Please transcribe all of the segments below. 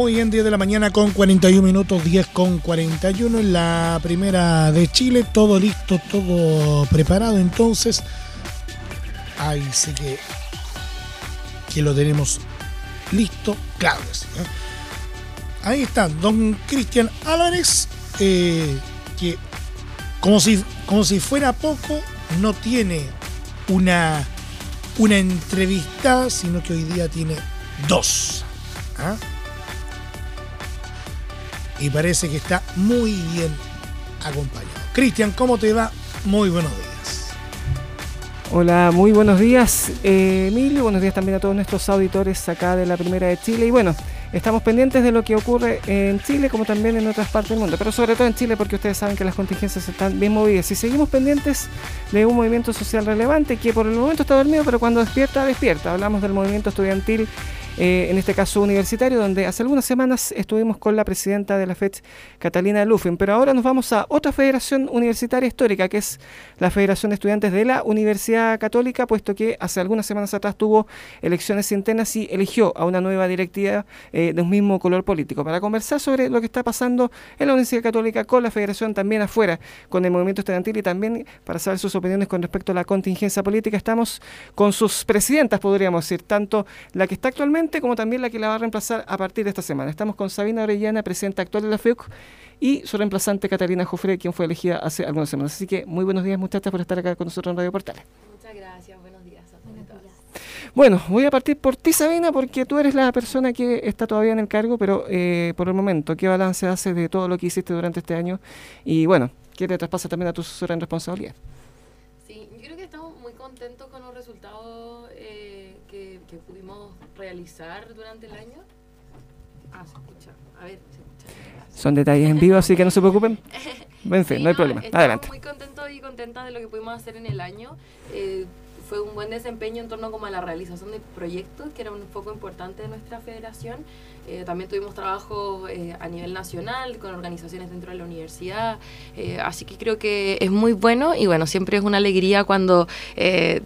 Muy bien, 10 de la mañana con 41 minutos, 10 con 41 en la primera de Chile. Todo listo, todo preparado. Entonces, ahí sí que, que lo tenemos listo. Claro ¿eh? Ahí está, don Cristian Álvarez, eh, que como si, como si fuera poco, no tiene una, una entrevista, sino que hoy día tiene dos. ¿ah? Y parece que está muy bien acompañado. Cristian, ¿cómo te va? Muy buenos días. Hola, muy buenos días eh, Emilio, buenos días también a todos nuestros auditores acá de la Primera de Chile y bueno, estamos pendientes de lo que ocurre en Chile como también en otras partes del mundo, pero sobre todo en Chile porque ustedes saben que las contingencias están bien movidas y seguimos pendientes de un movimiento social relevante que por el momento está dormido pero cuando despierta, despierta. Hablamos del movimiento estudiantil eh, en este caso universitario, donde hace algunas semanas estuvimos con la presidenta de la FED, Catalina Lufen. Pero ahora nos vamos a otra federación universitaria histórica, que es la Federación de Estudiantes de la Universidad Católica, puesto que hace algunas semanas atrás tuvo elecciones internas y eligió a una nueva directiva eh, de un mismo color político. Para conversar sobre lo que está pasando en la Universidad Católica con la Federación, también afuera, con el movimiento estudiantil y también para saber sus opiniones con respecto a la contingencia política, estamos con sus presidentas, podríamos decir, tanto la que está actualmente como también la que la va a reemplazar a partir de esta semana. Estamos con Sabina Orellana, presidenta actual de la FEUC, y su reemplazante Catalina Jofre, quien fue elegida hace algunas semanas. Así que muy buenos días, muchachas, por estar acá con nosotros en Radio Portales. Muchas gracias, buenos días a Bueno, voy a partir por ti, Sabina, porque tú eres la persona que está todavía en el cargo, pero eh, por el momento, ¿qué balance haces de todo lo que hiciste durante este año? Y bueno, ¿qué te traspasa también a tu sucesora en responsabilidad? Sí, yo creo que estamos muy contentos con los resultados realizar durante el año. Ah, se escucha. A ver, se escucha. Son detalles en vivo, así que no se preocupen. En fin, no hay problema. Adelante. muy contentos y contentas de lo que pudimos hacer en el año. Eh, fue un buen desempeño en torno como a la realización de proyectos, que era un foco importante de nuestra federación. Eh, también tuvimos trabajo eh, a nivel nacional con organizaciones dentro de la universidad, eh, así que creo que es muy bueno y bueno, siempre es una alegría cuando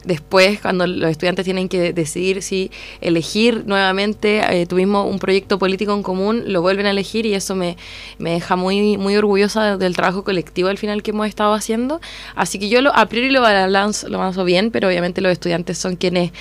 después, cuando los estudiantes tienen que decidir si elegir nuevamente, tuvimos un proyecto político en común, lo vuelven a elegir y eso me, me deja muy, muy orgullosa del trabajo colectivo al final que hemos estado haciendo, así que yo lo, a priori lo balanzo, lo bien, pero obviamente los estudiantes son quienes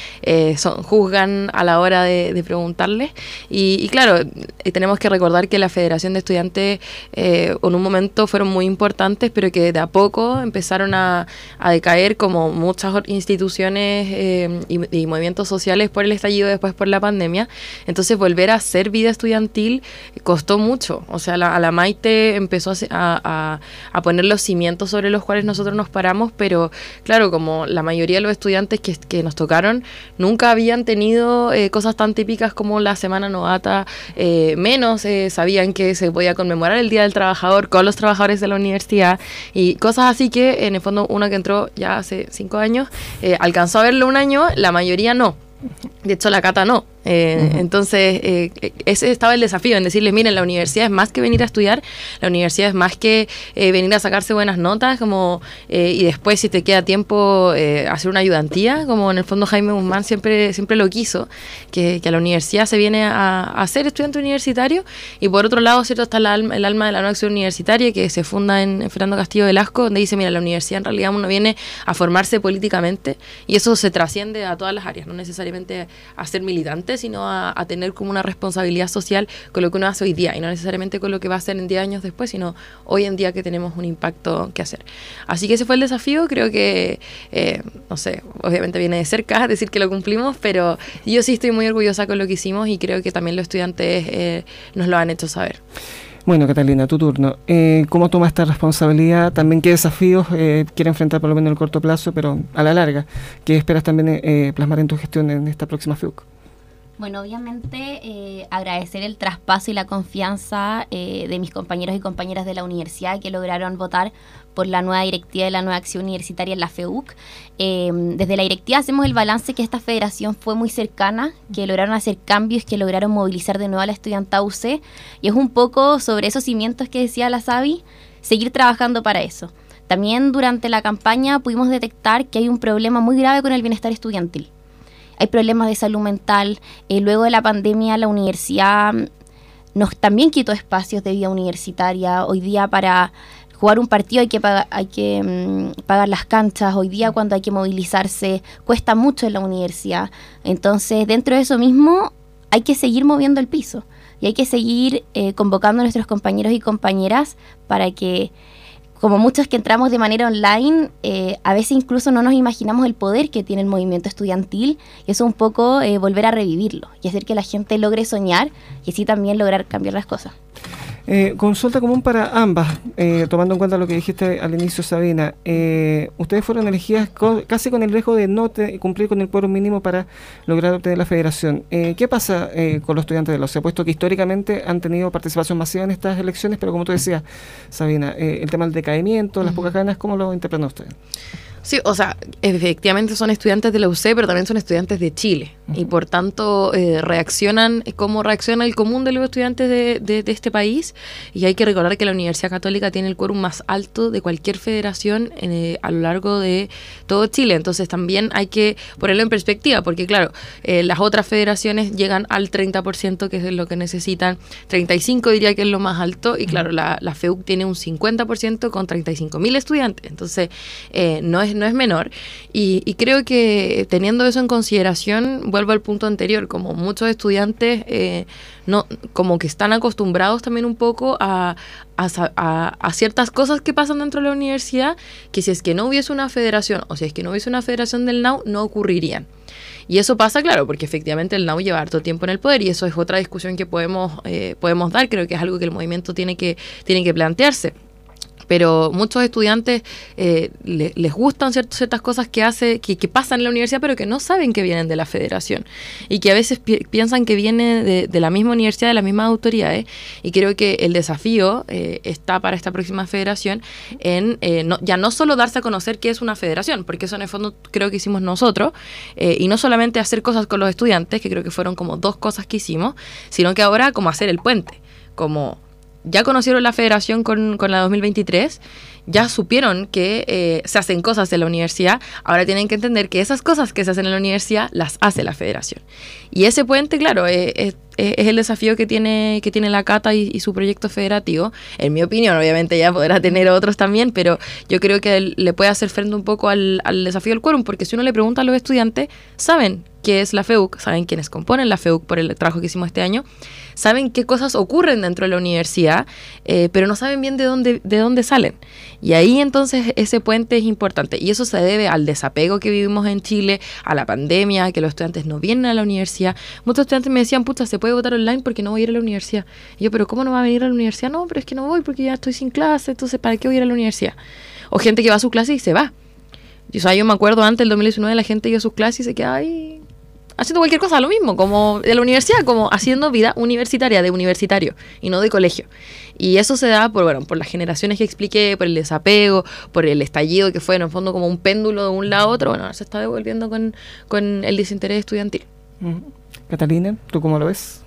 son, juzgan a la hora de, de preguntarles. Y, y claro, claro, tenemos que recordar que la Federación de Estudiantes eh, en un momento fueron muy importantes, pero que de a poco empezaron a, decaer como muchas instituciones eh, y, movimientos sociales por el estallido después por la pandemia. Entonces volver a hacer vida estudiantil costó mucho. O sea, a la Maite empezó a, poner los cimientos sobre los cuales nosotros nos paramos, pero claro, como la mayoría de los estudiantes que, nos tocaron nunca habían tenido eh, cosas tan típicas como la Semana Novata eh, menos eh, sabían que se podía conmemorar el Día del Trabajador con los trabajadores de la universidad y cosas así que en el fondo uno que entró ya hace cinco años eh, alcanzó a verlo un año, la mayoría no. De hecho, la Cata no. Eh, entonces, eh, ese estaba el desafío en decirles, miren, la universidad es más que venir a estudiar, la universidad es más que eh, venir a sacarse buenas notas, como y después, si te queda tiempo, hacer una ayudantía, como en el fondo Jaime Guzmán siempre, siempre lo quiso, que, a la universidad se viene a, ser estudiante universitario, y por otro lado, ¿cierto? está el alma, el alma de la nueva acción universitaria, que se funda en, Fernando Castillo Velasco, donde dice, mira, la universidad en realidad uno viene a formarse políticamente, y eso se trasciende a todas las áreas, no necesariamente a ser militante, sino a, tener como una responsabilidad social con lo que uno hace hoy día y no necesariamente con lo que va a hacer en 10 años después, sino hoy en día que tenemos un impacto que hacer. Así que ese fue el desafío, creo que, eh, no sé, obviamente viene de cerca decir que lo cumplimos, pero yo sí estoy muy orgullosa con lo que hicimos y creo que también los estudiantes eh, nos lo han hecho saber. Bueno, Catalina, tu turno. Eh, ¿Cómo tomas esta responsabilidad? También qué desafíos eh, quiere enfrentar por lo menos en el corto plazo, pero a la larga? ¿Qué esperas también eh, plasmar en tu gestión en esta próxima FIUC? Bueno, obviamente eh, agradecer el traspaso y la confianza eh, de mis compañeros y compañeras de la universidad que lograron votar por la nueva directiva de la nueva acción universitaria en la FEUC. Em, desde la directiva hacemos el balance que esta federación fue muy cercana, que lograron hacer cambios, que lograron movilizar de nuevo a la estudianta UC. Y es un poco sobre esos cimientos que decía la Sabi, seguir trabajando para eso. También durante la campaña pudimos detectar que hay un problema muy grave con el bienestar estudiantil hay problemas de salud mental. Eh, luego de la pandemia, la universidad nos también quitó espacios de vida universitaria. Hoy día para jugar un partido hay que, pagar, hay que mm, pagar las canchas, hoy día cuando hay que movilizarse cuesta mucho en la universidad. Entonces, dentro de eso mismo hay que seguir moviendo el piso y hay que seguir eh, convocando a nuestros compañeros y compañeras para que como muchos que entramos de manera online, eh, a veces incluso no nos imaginamos el poder que tiene el movimiento estudiantil y eso un poco eh, volver a revivirlo y hacer que la gente logre soñar y así también lograr cambiar las cosas. Eh, consulta común para ambas, eh, tomando en cuenta lo que dijiste al inicio, Sabina. Eh, ustedes fueron elegidas casi con el riesgo de no cumplir con el quórum mínimo para lograr obtener la federación. ¿Qué pasa con los estudiantes de los? Se ha puesto que históricamente han tenido participación masiva en estas elecciones, pero como tú decías, Sabina, el tema del decaimiento, las pocas ganas, ¿cómo lo interpretan ustedes? Sí, o sea, efectivamente son estudiantes de la UC, pero también son estudiantes de Chile. Y por tanto eh, reaccionan como reacciona el común de los estudiantes de, de, este país. Y hay que recordar que la Universidad Católica tiene el quórum más alto de cualquier federación eh, a lo largo de todo Chile. Entonces también hay que ponerlo en perspectiva, porque claro, eh, las otras federaciones llegan al 30%, que es lo que necesitan. 35 diría que es lo más alto. Y claro, la, la FEUC tiene un 50% con 35 mil estudiantes. Entonces, no es no es menor. Y, creo que teniendo eso en consideración, vuelvo al punto anterior, como muchos estudiantes eh, no como que están acostumbrados también un poco a, a, ciertas cosas que pasan dentro de la universidad, que si es que no hubiese una federación o si es que no hubiese una federación del NAU, no ocurrirían. Y eso pasa, claro, porque efectivamente el NAU lleva harto tiempo en el poder y eso es otra discusión que podemos, eh, podemos dar, creo que es algo que el movimiento tiene que, tiene que plantearse pero muchos estudiantes eh, les gustan ciertas cosas que hace que, pasan en la universidad pero que no saben que vienen de la federación. Y que a veces piensan que viene de, la misma universidad de las mismas autoridades. Y creo que el desafío eh, está para esta próxima federación en eh, ya no solo darse a conocer qué es una federación porque eso en el fondo creo que hicimos nosotros y no solamente hacer cosas con los estudiantes que creo que fueron como dos cosas que hicimos sino que ahora como hacer el puente como ya conocieron la federación con, con la 2023, ya supieron que eh, se hacen cosas en la universidad, ahora tienen que entender que esas cosas que se hacen en la universidad las hace la federación. Y ese puente, claro, eh, es, el desafío que tiene, que tiene la Cata y, su proyecto federativo. En mi opinión, obviamente ya podrá tener otros también, pero yo creo que le puede hacer frente un poco al, al desafío del quórum, porque si uno le pregunta a los estudiantes, saben qué es la FEUC, saben quiénes componen la FEUC por el trabajo que hicimos este año, saben qué cosas ocurren dentro de la universidad, eh, pero no saben bien de dónde, de dónde salen. Y ahí entonces ese puente es importante. Y eso se debe al desapego que vivimos en Chile, a la pandemia, que los estudiantes no vienen a la universidad. Muchos estudiantes me decían, pucha, se puede votar online porque no voy a ir a la universidad. Y yo, pero ¿cómo no va a venir a la universidad? No, pero es que no voy porque ya estoy sin clase, entonces ¿para qué voy a ir a la universidad? O gente que va a su clase y se va. O sea, yo me acuerdo antes del 2019 la gente iba a sus clases y se quedaba ahí haciendo cualquier cosa, lo mismo, como de la universidad, como haciendo vida universitaria, de universitario y no de colegio. Y eso se da por, bueno, por las generaciones que expliqué, por el desapego, por el estallido que fue en el fondo como un péndulo de un lado a otro. Bueno, se está devolviendo con, con el desinterés estudiantil. Catalina, ¿tú cómo lo ves?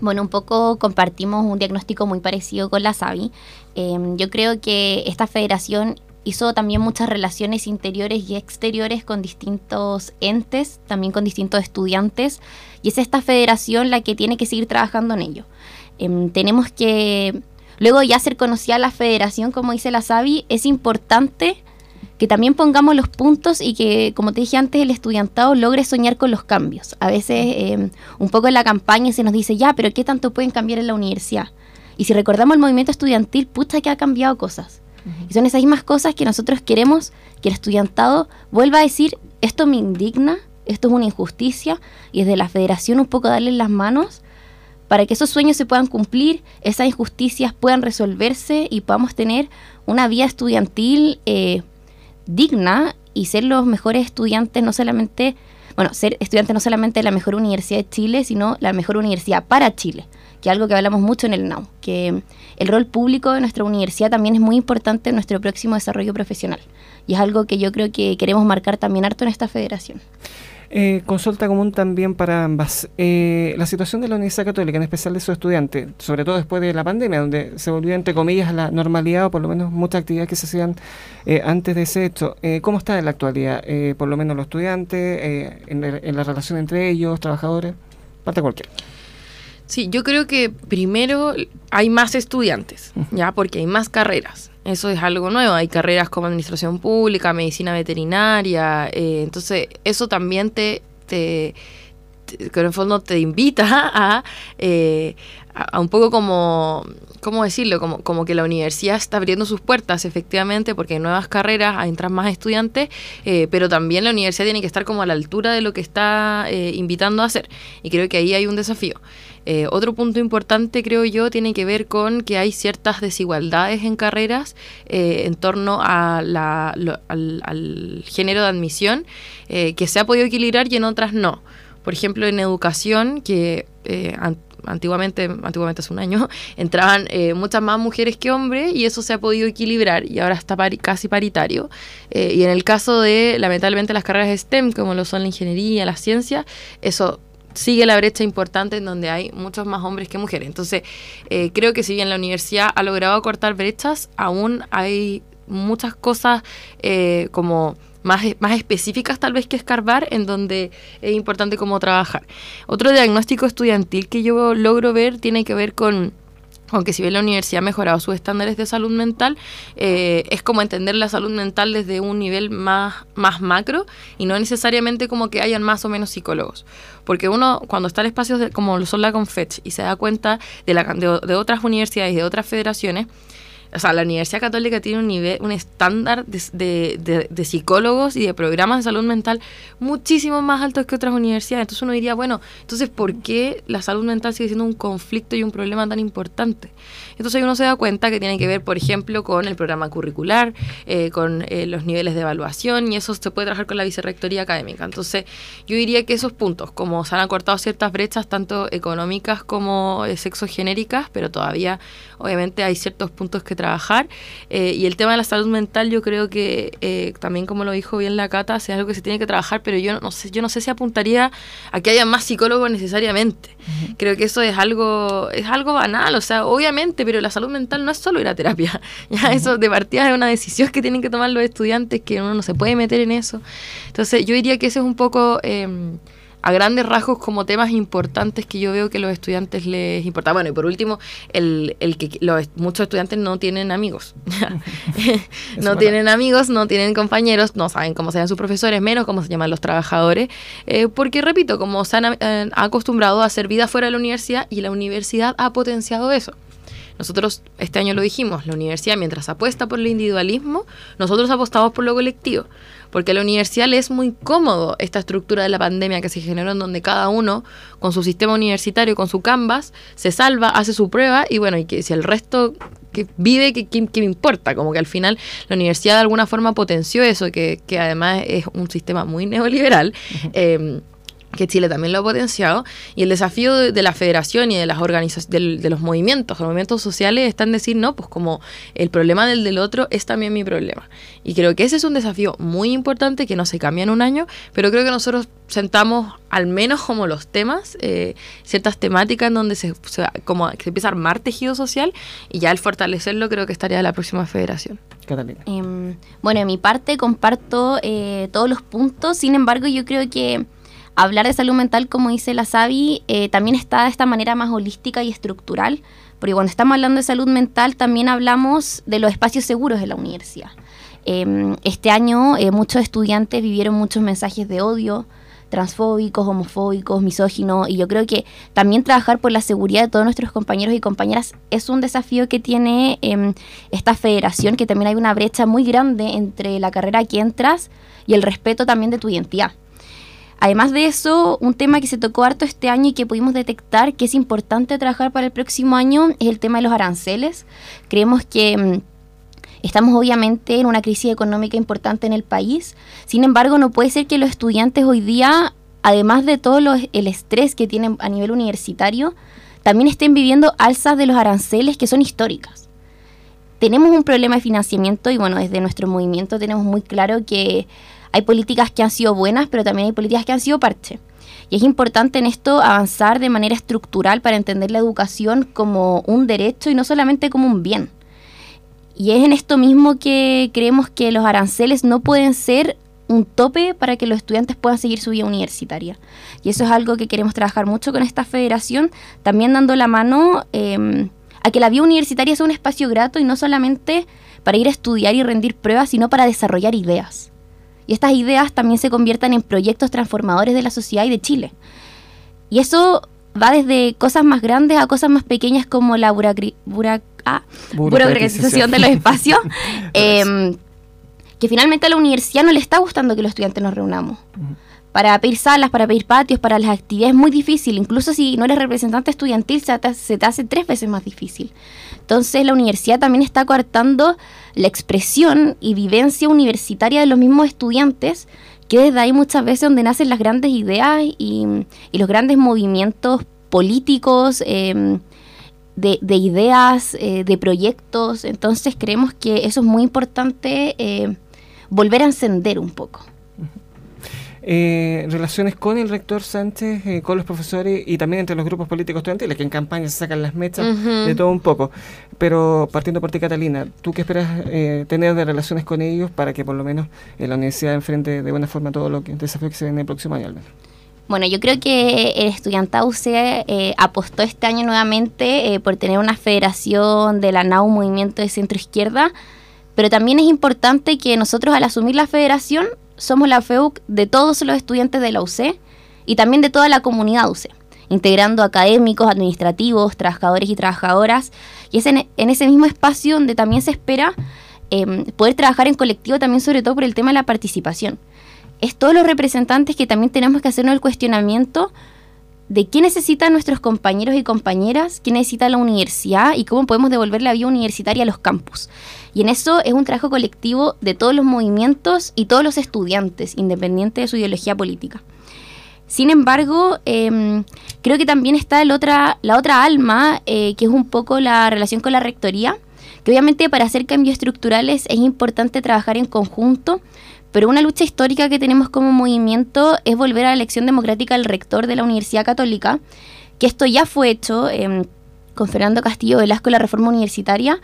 Bueno, un poco compartimos un diagnóstico muy parecido con la SAVI. Em, yo creo que esta federación hizo también muchas relaciones interiores y exteriores con distintos entes, también con distintos estudiantes, y es esta federación la que tiene que seguir trabajando en ello. Em, tenemos que, luego ya ser conocida la federación, como dice la Sabi, es importante que también pongamos los puntos y que, como te dije antes, el estudiantado logre soñar con los cambios. A veces, em, un poco en la campaña se nos dice, ya, pero ¿qué tanto pueden cambiar en la universidad? Y si recordamos el movimiento estudiantil, pucha que ha cambiado cosas. Y son esas mismas cosas que nosotros queremos que el estudiantado vuelva a decir, esto me indigna, esto es una injusticia, y desde la federación un poco darle las manos para que esos sueños se puedan cumplir, esas injusticias puedan resolverse y podamos tener una vida estudiantil eh, digna y ser los mejores estudiantes, no solamente, bueno, ser estudiantes no solamente de la mejor universidad de Chile, sino la mejor universidad para Chile que algo que hablamos mucho en el NAU, que el rol público de nuestra universidad también es muy importante en nuestro próximo desarrollo profesional. Y es algo que yo creo que queremos marcar también harto en esta federación. Eh, consulta común también para ambas. Eh, la situación de la Universidad Católica, en especial de sus estudiantes, sobre todo después de la pandemia, donde se volvió, entre comillas, a la normalidad, o por lo menos muchas actividades que se hacían eh, antes de ese hecho. ¿Cómo está en la actualidad? por lo menos los estudiantes, en, en, la relación entre ellos, trabajadores, parte cualquiera. Sí, yo creo que primero hay más estudiantes, ya, porque hay más carreras. Eso es algo nuevo. Hay carreras como administración pública, medicina veterinaria. Eh, entonces, eso también te, te, que en el fondo te invita eh, a, a, un poco como, ¿cómo decirlo? Como, como que la universidad está abriendo sus puertas, efectivamente, porque hay nuevas carreras, entran más estudiantes, eh, pero también la universidad tiene que estar como a la altura de lo que está eh, invitando a hacer. Y creo que ahí hay un desafío. Eh, otro punto importante, creo yo, tiene que ver con que hay ciertas desigualdades en carreras eh, en torno a la, al, género de admisión eh, que se ha podido equilibrar y en otras no. Por ejemplo, en educación, que an antiguamente, antiguamente hace un año, entraban muchas más mujeres que hombres y eso se ha podido equilibrar y ahora está casi paritario. y en el caso de, lamentablemente, las carreras STEM, como lo son la ingeniería, la ciencia, eso sigue la brecha importante en donde hay muchos más hombres que mujeres. Entonces, eh, creo que si bien la universidad ha logrado cortar brechas, aún hay muchas cosas eh, como más, más específicas tal vez que escarbar en donde es importante cómo trabajar. Otro diagnóstico estudiantil que yo logro ver tiene que ver con aunque si bien la universidad ha mejorado sus estándares de salud mental, eh, es como entender la salud mental desde un nivel más, más macro y no necesariamente como que hayan más o menos psicólogos. Porque uno, cuando está en espacios de, como lo son la Confech y se da cuenta de, la, de otras universidades y de otras federaciones, o sea, la Universidad Católica tiene un nivel, un estándar de, de, psicólogos y de programas de salud mental muchísimo más altos que otras universidades. Entonces uno diría, bueno, entonces ¿por qué la salud mental sigue siendo un conflicto y un problema tan importante? Entonces uno se da cuenta que tiene que ver, por ejemplo, con el programa curricular, eh, con eh, los niveles de evaluación y eso se puede trabajar con la vicerrectoría académica. Entonces yo diría que esos puntos, como se han acortado ciertas brechas, tanto económicas como eh, sexogenéricas, pero todavía obviamente hay ciertos puntos que trabajar. Eh, y el tema de la salud mental, yo creo que eh, también como lo dijo bien la Cata, es algo que se tiene que trabajar, pero yo no sé, yo no sé si apuntaría a que haya más psicólogos necesariamente. Uh -huh. Creo que eso es algo, es algo banal, o sea, obviamente, pero la salud mental no es solo ir a terapia. Ya eso de partida es una decisión que tienen que tomar los estudiantes, que uno no se puede meter en eso. Entonces, yo diría que ese es un poco eh, a grandes rasgos como temas importantes que yo veo que los estudiantes les importa. Bueno, y por último, el, el que los, muchos estudiantes no tienen amigos. no tienen amigos, no tienen compañeros, no saben cómo se llaman sus profesores, menos cómo se llaman los trabajadores. Eh, porque, repito, como se han eh, acostumbrado a hacer vida fuera de la universidad y la universidad ha potenciado eso. Nosotros este año lo dijimos, la universidad mientras apuesta por el individualismo, nosotros apostamos por lo colectivo, porque a la universidad le es muy cómodo esta estructura de la pandemia que se generó en donde cada uno con su sistema universitario, con su canvas, se salva, hace su prueba y bueno, y que si el resto que vive, que, que, que, me importa, como que al final la universidad de alguna forma potenció eso, que, que además es un sistema muy neoliberal. Uh -huh. eh, que Chile también lo ha potenciado, y el desafío de, de la federación y de las organizaciones, de, de, los movimientos, los movimientos sociales, está en decir, no, pues como el problema del del otro es también mi problema. Y creo que ese es un desafío muy importante que no se cambia en un año, pero creo que nosotros sentamos al menos como los temas, eh, ciertas temáticas en donde se, se, como se empieza a armar tejido social, y ya el fortalecerlo creo que estaría la próxima federación. Catalina. Eh, bueno, de mi parte comparto eh, todos los puntos, sin embargo yo creo que hablar de salud mental, como dice la Sabi, eh, también está de esta manera más holística y estructural, porque cuando estamos hablando de salud mental también hablamos de los espacios seguros de la universidad. Eh, este año eh, muchos estudiantes vivieron muchos mensajes de odio, transfóbicos, homofóbicos, misóginos, y yo creo que también trabajar por la seguridad de todos nuestros compañeros y compañeras es un desafío que tiene eh, esta federación, que también hay una brecha muy grande entre la carrera que entras y el respeto también de tu identidad. Además de eso, un tema que se tocó harto este año y que pudimos detectar que es importante trabajar para el próximo año es el tema de los aranceles. Creemos que mmm, estamos obviamente en una crisis económica importante en el país, sin embargo no puede ser que los estudiantes hoy día, además de todo el estrés que tienen a nivel universitario, también estén viviendo alzas de los aranceles que son históricas. Tenemos un problema de financiamiento y bueno, desde nuestro movimiento tenemos muy claro que hay políticas que han sido buenas, pero también hay políticas que han sido parche. Y es importante en esto avanzar de manera estructural para entender la educación como un derecho y no solamente como un bien. Y es en esto mismo que creemos que los aranceles no pueden ser un tope para que los estudiantes puedan seguir su vida universitaria. Y eso es algo que queremos trabajar mucho con esta federación, también dando la mano em, a que la vida universitaria sea un espacio grato y no solamente para ir a estudiar y rendir pruebas, sino para desarrollar ideas. Y estas ideas también se conviertan en proyectos transformadores de la sociedad y de Chile. Y eso va desde cosas más grandes a cosas más pequeñas como la ah, burocratización de los espacios. Em, que finalmente a la universidad no le está gustando que los estudiantes nos reunamos. Para pedir salas, para pedir patios, para las actividades es muy difícil. Incluso si no eres representante estudiantil, se te, se te hace tres veces más difícil. Entonces la universidad también está coartando la expresión y vivencia universitaria de los mismos estudiantes, que desde ahí muchas veces donde nacen las grandes ideas y, los grandes movimientos políticos, em, de, ideas, eh, de proyectos. Entonces creemos que eso es muy importante eh, volver a encender un poco. Eh, relaciones con el rector Sánchez, eh, con los profesores y también entre los grupos políticos estudiantiles, que en campaña se sacan las mechas de todo un poco. Pero partiendo por ti, Catalina, ¿tú qué esperas eh, tener de relaciones con ellos para que por lo menos la universidad enfrente de buena forma todo lo que desafío que se viene el próximo año al menos? Bueno, yo creo que el estudiantado se apostó este año nuevamente por tener una federación de la NAU Movimiento de Centro Izquierda, pero también es importante que nosotros al asumir la federación somos la FEUC de todos los estudiantes de la UC y también de toda la comunidad UC, integrando académicos, administrativos, trabajadores y trabajadoras. Y es en, ese mismo espacio donde también se espera em, poder trabajar en colectivo, también sobre todo por el tema de la participación. Es todos los representantes que también tenemos que hacernos el cuestionamiento de qué necesitan nuestros compañeros y compañeras, qué necesita la universidad y cómo podemos devolver la vida universitaria a los campus. Y en eso es un trabajo colectivo de todos los movimientos y todos los estudiantes, independiente de su ideología política. Sin embargo, em, creo que también está el otra, la otra alma, eh, que es un poco la relación con la rectoría, que obviamente para hacer cambios estructurales es importante trabajar en conjunto, pero una lucha histórica que tenemos como movimiento es volver a la elección democrática del rector de la Universidad Católica, que esto ya fue hecho em, con Fernando Castillo Velasco la reforma universitaria,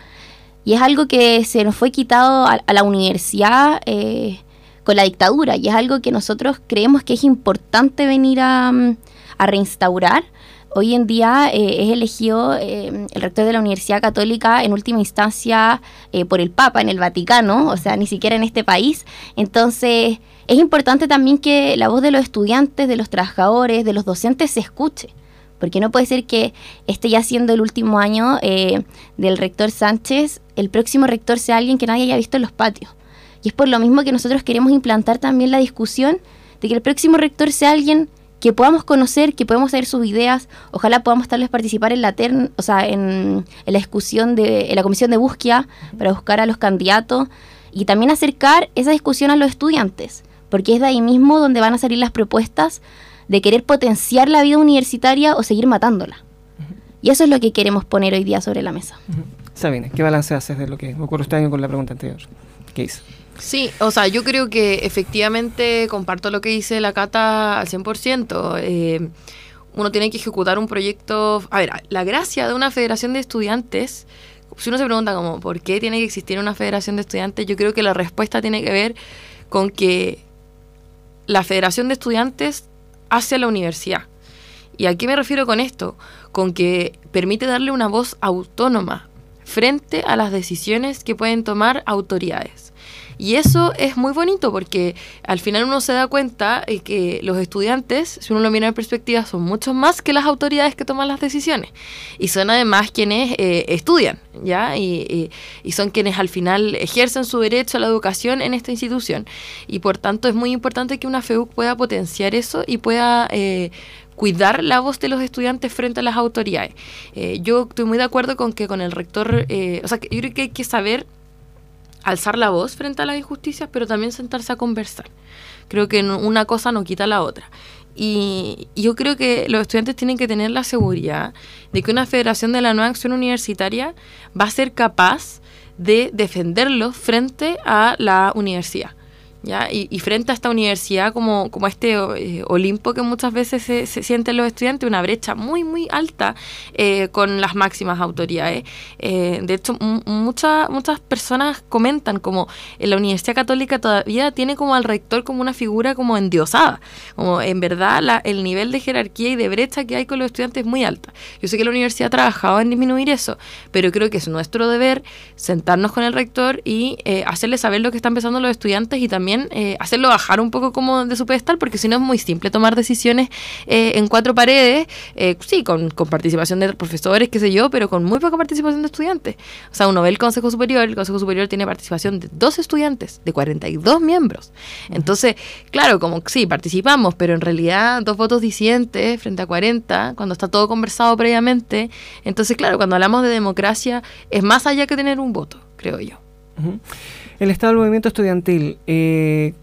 y es algo que se nos fue quitado a, la universidad eh, con la dictadura, y es algo que nosotros creemos que es importante venir a, reinstaurar. Hoy en día eh, es elegido eh, el rector de la Universidad Católica en última instancia por el Papa en el Vaticano, o sea, ni siquiera en este país. Entonces, es importante también que la voz de los estudiantes, de los trabajadores, de los docentes se escuche porque no puede ser que esté ya siendo el último año eh, del rector Sánchez, el próximo rector sea alguien que nadie haya visto en los patios. Y es por lo mismo que nosotros queremos implantar también la discusión de que el próximo rector sea alguien que podamos conocer, que podamos saber sus ideas, ojalá podamos tal vez participar en la o sea, en, la discusión de en la comisión de búsqueda para buscar a los candidatos y también acercar esa discusión a los estudiantes, porque es de ahí mismo donde van a salir las propuestas de querer potenciar la vida universitaria o seguir matándola. Y eso es lo que queremos poner hoy día sobre la mesa. Sabine, ¿qué balance haces de lo que ocurre este año con la pregunta anterior? ¿Qué? Sí, o sea, yo creo que efectivamente comparto lo que dice la Cata al 100%. Eh, uno tiene que ejecutar un proyecto... A ver, la gracia de una federación de estudiantes, si uno se pregunta como, ¿por qué tiene que existir una federación de estudiantes? Yo creo que la respuesta tiene que ver con que la federación de estudiantes hacia la universidad. ¿Y a qué me refiero con esto? Con que permite darle una voz autónoma frente a las decisiones que pueden tomar autoridades. Y eso es muy bonito porque al final uno se da cuenta de que los estudiantes, si uno lo mira en perspectiva, son mucho más que las autoridades que toman las decisiones. Y son además quienes eh, estudian, ¿ya? Y, son quienes al final ejercen su derecho a la educación en esta institución. Y por tanto es muy importante que una FEUC pueda potenciar eso y pueda... Eh, cuidar la voz de los estudiantes frente a las autoridades. Eh, yo estoy muy de acuerdo con que con el rector, o sea, yo creo que hay que saber alzar la voz frente a las injusticias, pero también sentarse a conversar. Creo que una cosa no quita la otra. Y yo creo que los estudiantes tienen que tener la seguridad de que una federación de la nueva acción universitaria va a ser capaz de defenderlos frente a la universidad. ¿Ya? Y, frente a esta universidad como, como este eh, Olimpo que muchas veces se, se, sienten los estudiantes, una brecha muy, muy alta eh, con las máximas autoridades. Eh, de hecho, muchas muchas personas comentan como en la Universidad Católica todavía tiene como al rector como una figura como endiosada, como en verdad la, el nivel de jerarquía y de brecha que hay con los estudiantes es muy alta. Yo sé que la universidad ha trabajado en disminuir eso, pero creo que es nuestro deber sentarnos con el rector y hacerle saber lo que están pensando los estudiantes y también eh, hacerlo bajar un poco como de su pedestal, porque si no es muy simple tomar decisiones eh, en cuatro paredes, eh, sí, con, participación de profesores, qué sé yo, pero con muy poca participación de estudiantes. O sea, uno ve el Consejo Superior, el Consejo Superior tiene participación de dos estudiantes, de 42 miembros. Entonces, claro, como sí, participamos, pero en realidad dos votos disidentes frente a 40, cuando está todo conversado previamente. Entonces, claro, cuando hablamos de democracia, es más allá que tener un voto, creo yo. El estado del movimiento estudiantil, eh,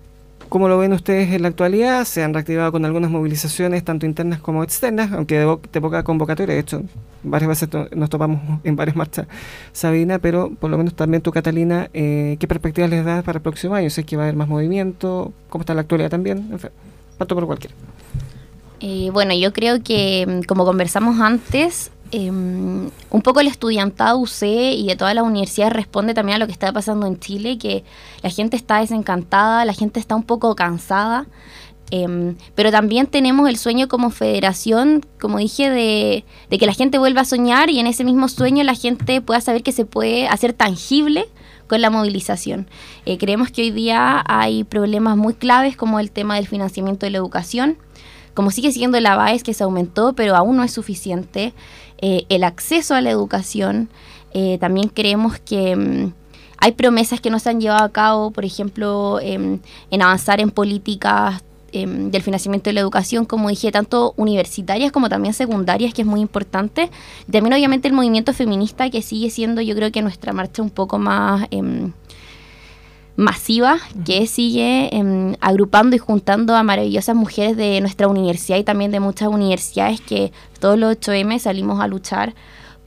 ¿cómo lo ven ustedes en la actualidad? Se han reactivado con algunas movilizaciones, tanto internas como externas, aunque de, poca convocatoria. De hecho, varias veces nos topamos en varias marchas, Sabina, pero por lo menos también tú, Catalina, eh, ¿qué perspectivas les das para el próximo año? ¿Sé que va a haber más movimiento? ¿Cómo está la actualidad también? En fin, por cualquiera. Eh, bueno, yo creo que, mm, como conversamos antes, Em, un poco el estudiantado UC y de toda la universidad responde también a lo que está pasando en Chile, que la gente está desencantada, la gente está un poco cansada, em, pero también tenemos el sueño como federación, como dije, de, que la gente vuelva a soñar y en ese mismo sueño la gente pueda saber que se puede hacer tangible con la movilización. Eh, creemos que hoy día hay problemas muy claves como el tema del financiamiento de la educación, como sigue siendo la BAES que se aumentó, pero aún no es suficiente. Eh, el acceso a la educación. Eh, también creemos que mm, hay promesas que no se han llevado a cabo, por ejemplo, em, en avanzar en políticas em, del financiamiento de la educación, como dije, tanto universitarias como también secundarias, que es muy importante. También obviamente el movimiento feminista, que sigue siendo yo creo que nuestra marcha un poco más em, masiva que sigue em, agrupando y juntando a maravillosas mujeres de nuestra universidad y también de muchas universidades que todos los 8M salimos a luchar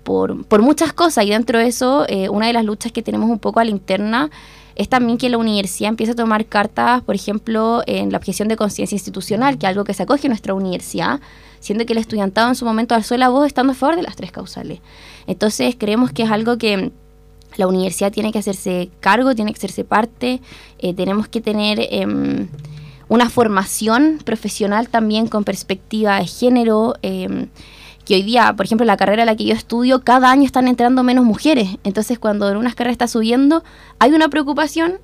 por, por muchas cosas y dentro de eso eh, una de las luchas que tenemos un poco a la interna es también que la universidad empiece a tomar cartas, por ejemplo, en la objeción de conciencia institucional, que es algo que se acoge en nuestra universidad, siendo que el estudiantado en su momento alzó la voz estando a favor de las tres causales. Entonces creemos que es algo que la universidad tiene que hacerse cargo, tiene que hacerse parte, eh, tenemos que tener em, una formación profesional también con perspectiva de género, em, que hoy día, por ejemplo, la carrera en la que yo estudio, cada año están entrando menos mujeres, entonces cuando en unas carreras está subiendo, hay una preocupación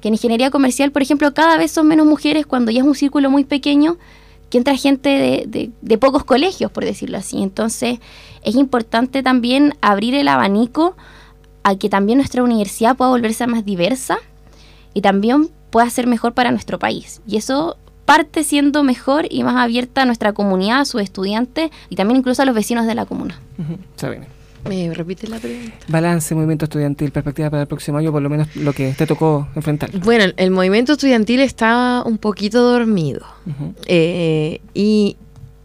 que en ingeniería comercial, por ejemplo, cada vez son menos mujeres cuando ya es un círculo muy pequeño, que entra gente de, de pocos colegios, por decirlo así. Entonces, es importante también abrir el abanico a que también nuestra universidad pueda volverse más diversa y también pueda ser mejor para nuestro país. Y eso parte siendo mejor y más abierta a nuestra comunidad, a sus estudiantes y también incluso a los vecinos de la comuna. ¿Me repite la pregunta? Balance, movimiento estudiantil, perspectiva para el próximo año, por lo menos lo que te tocó enfrentar. Bueno, el movimiento estudiantil está un poquito dormido. Eh, y,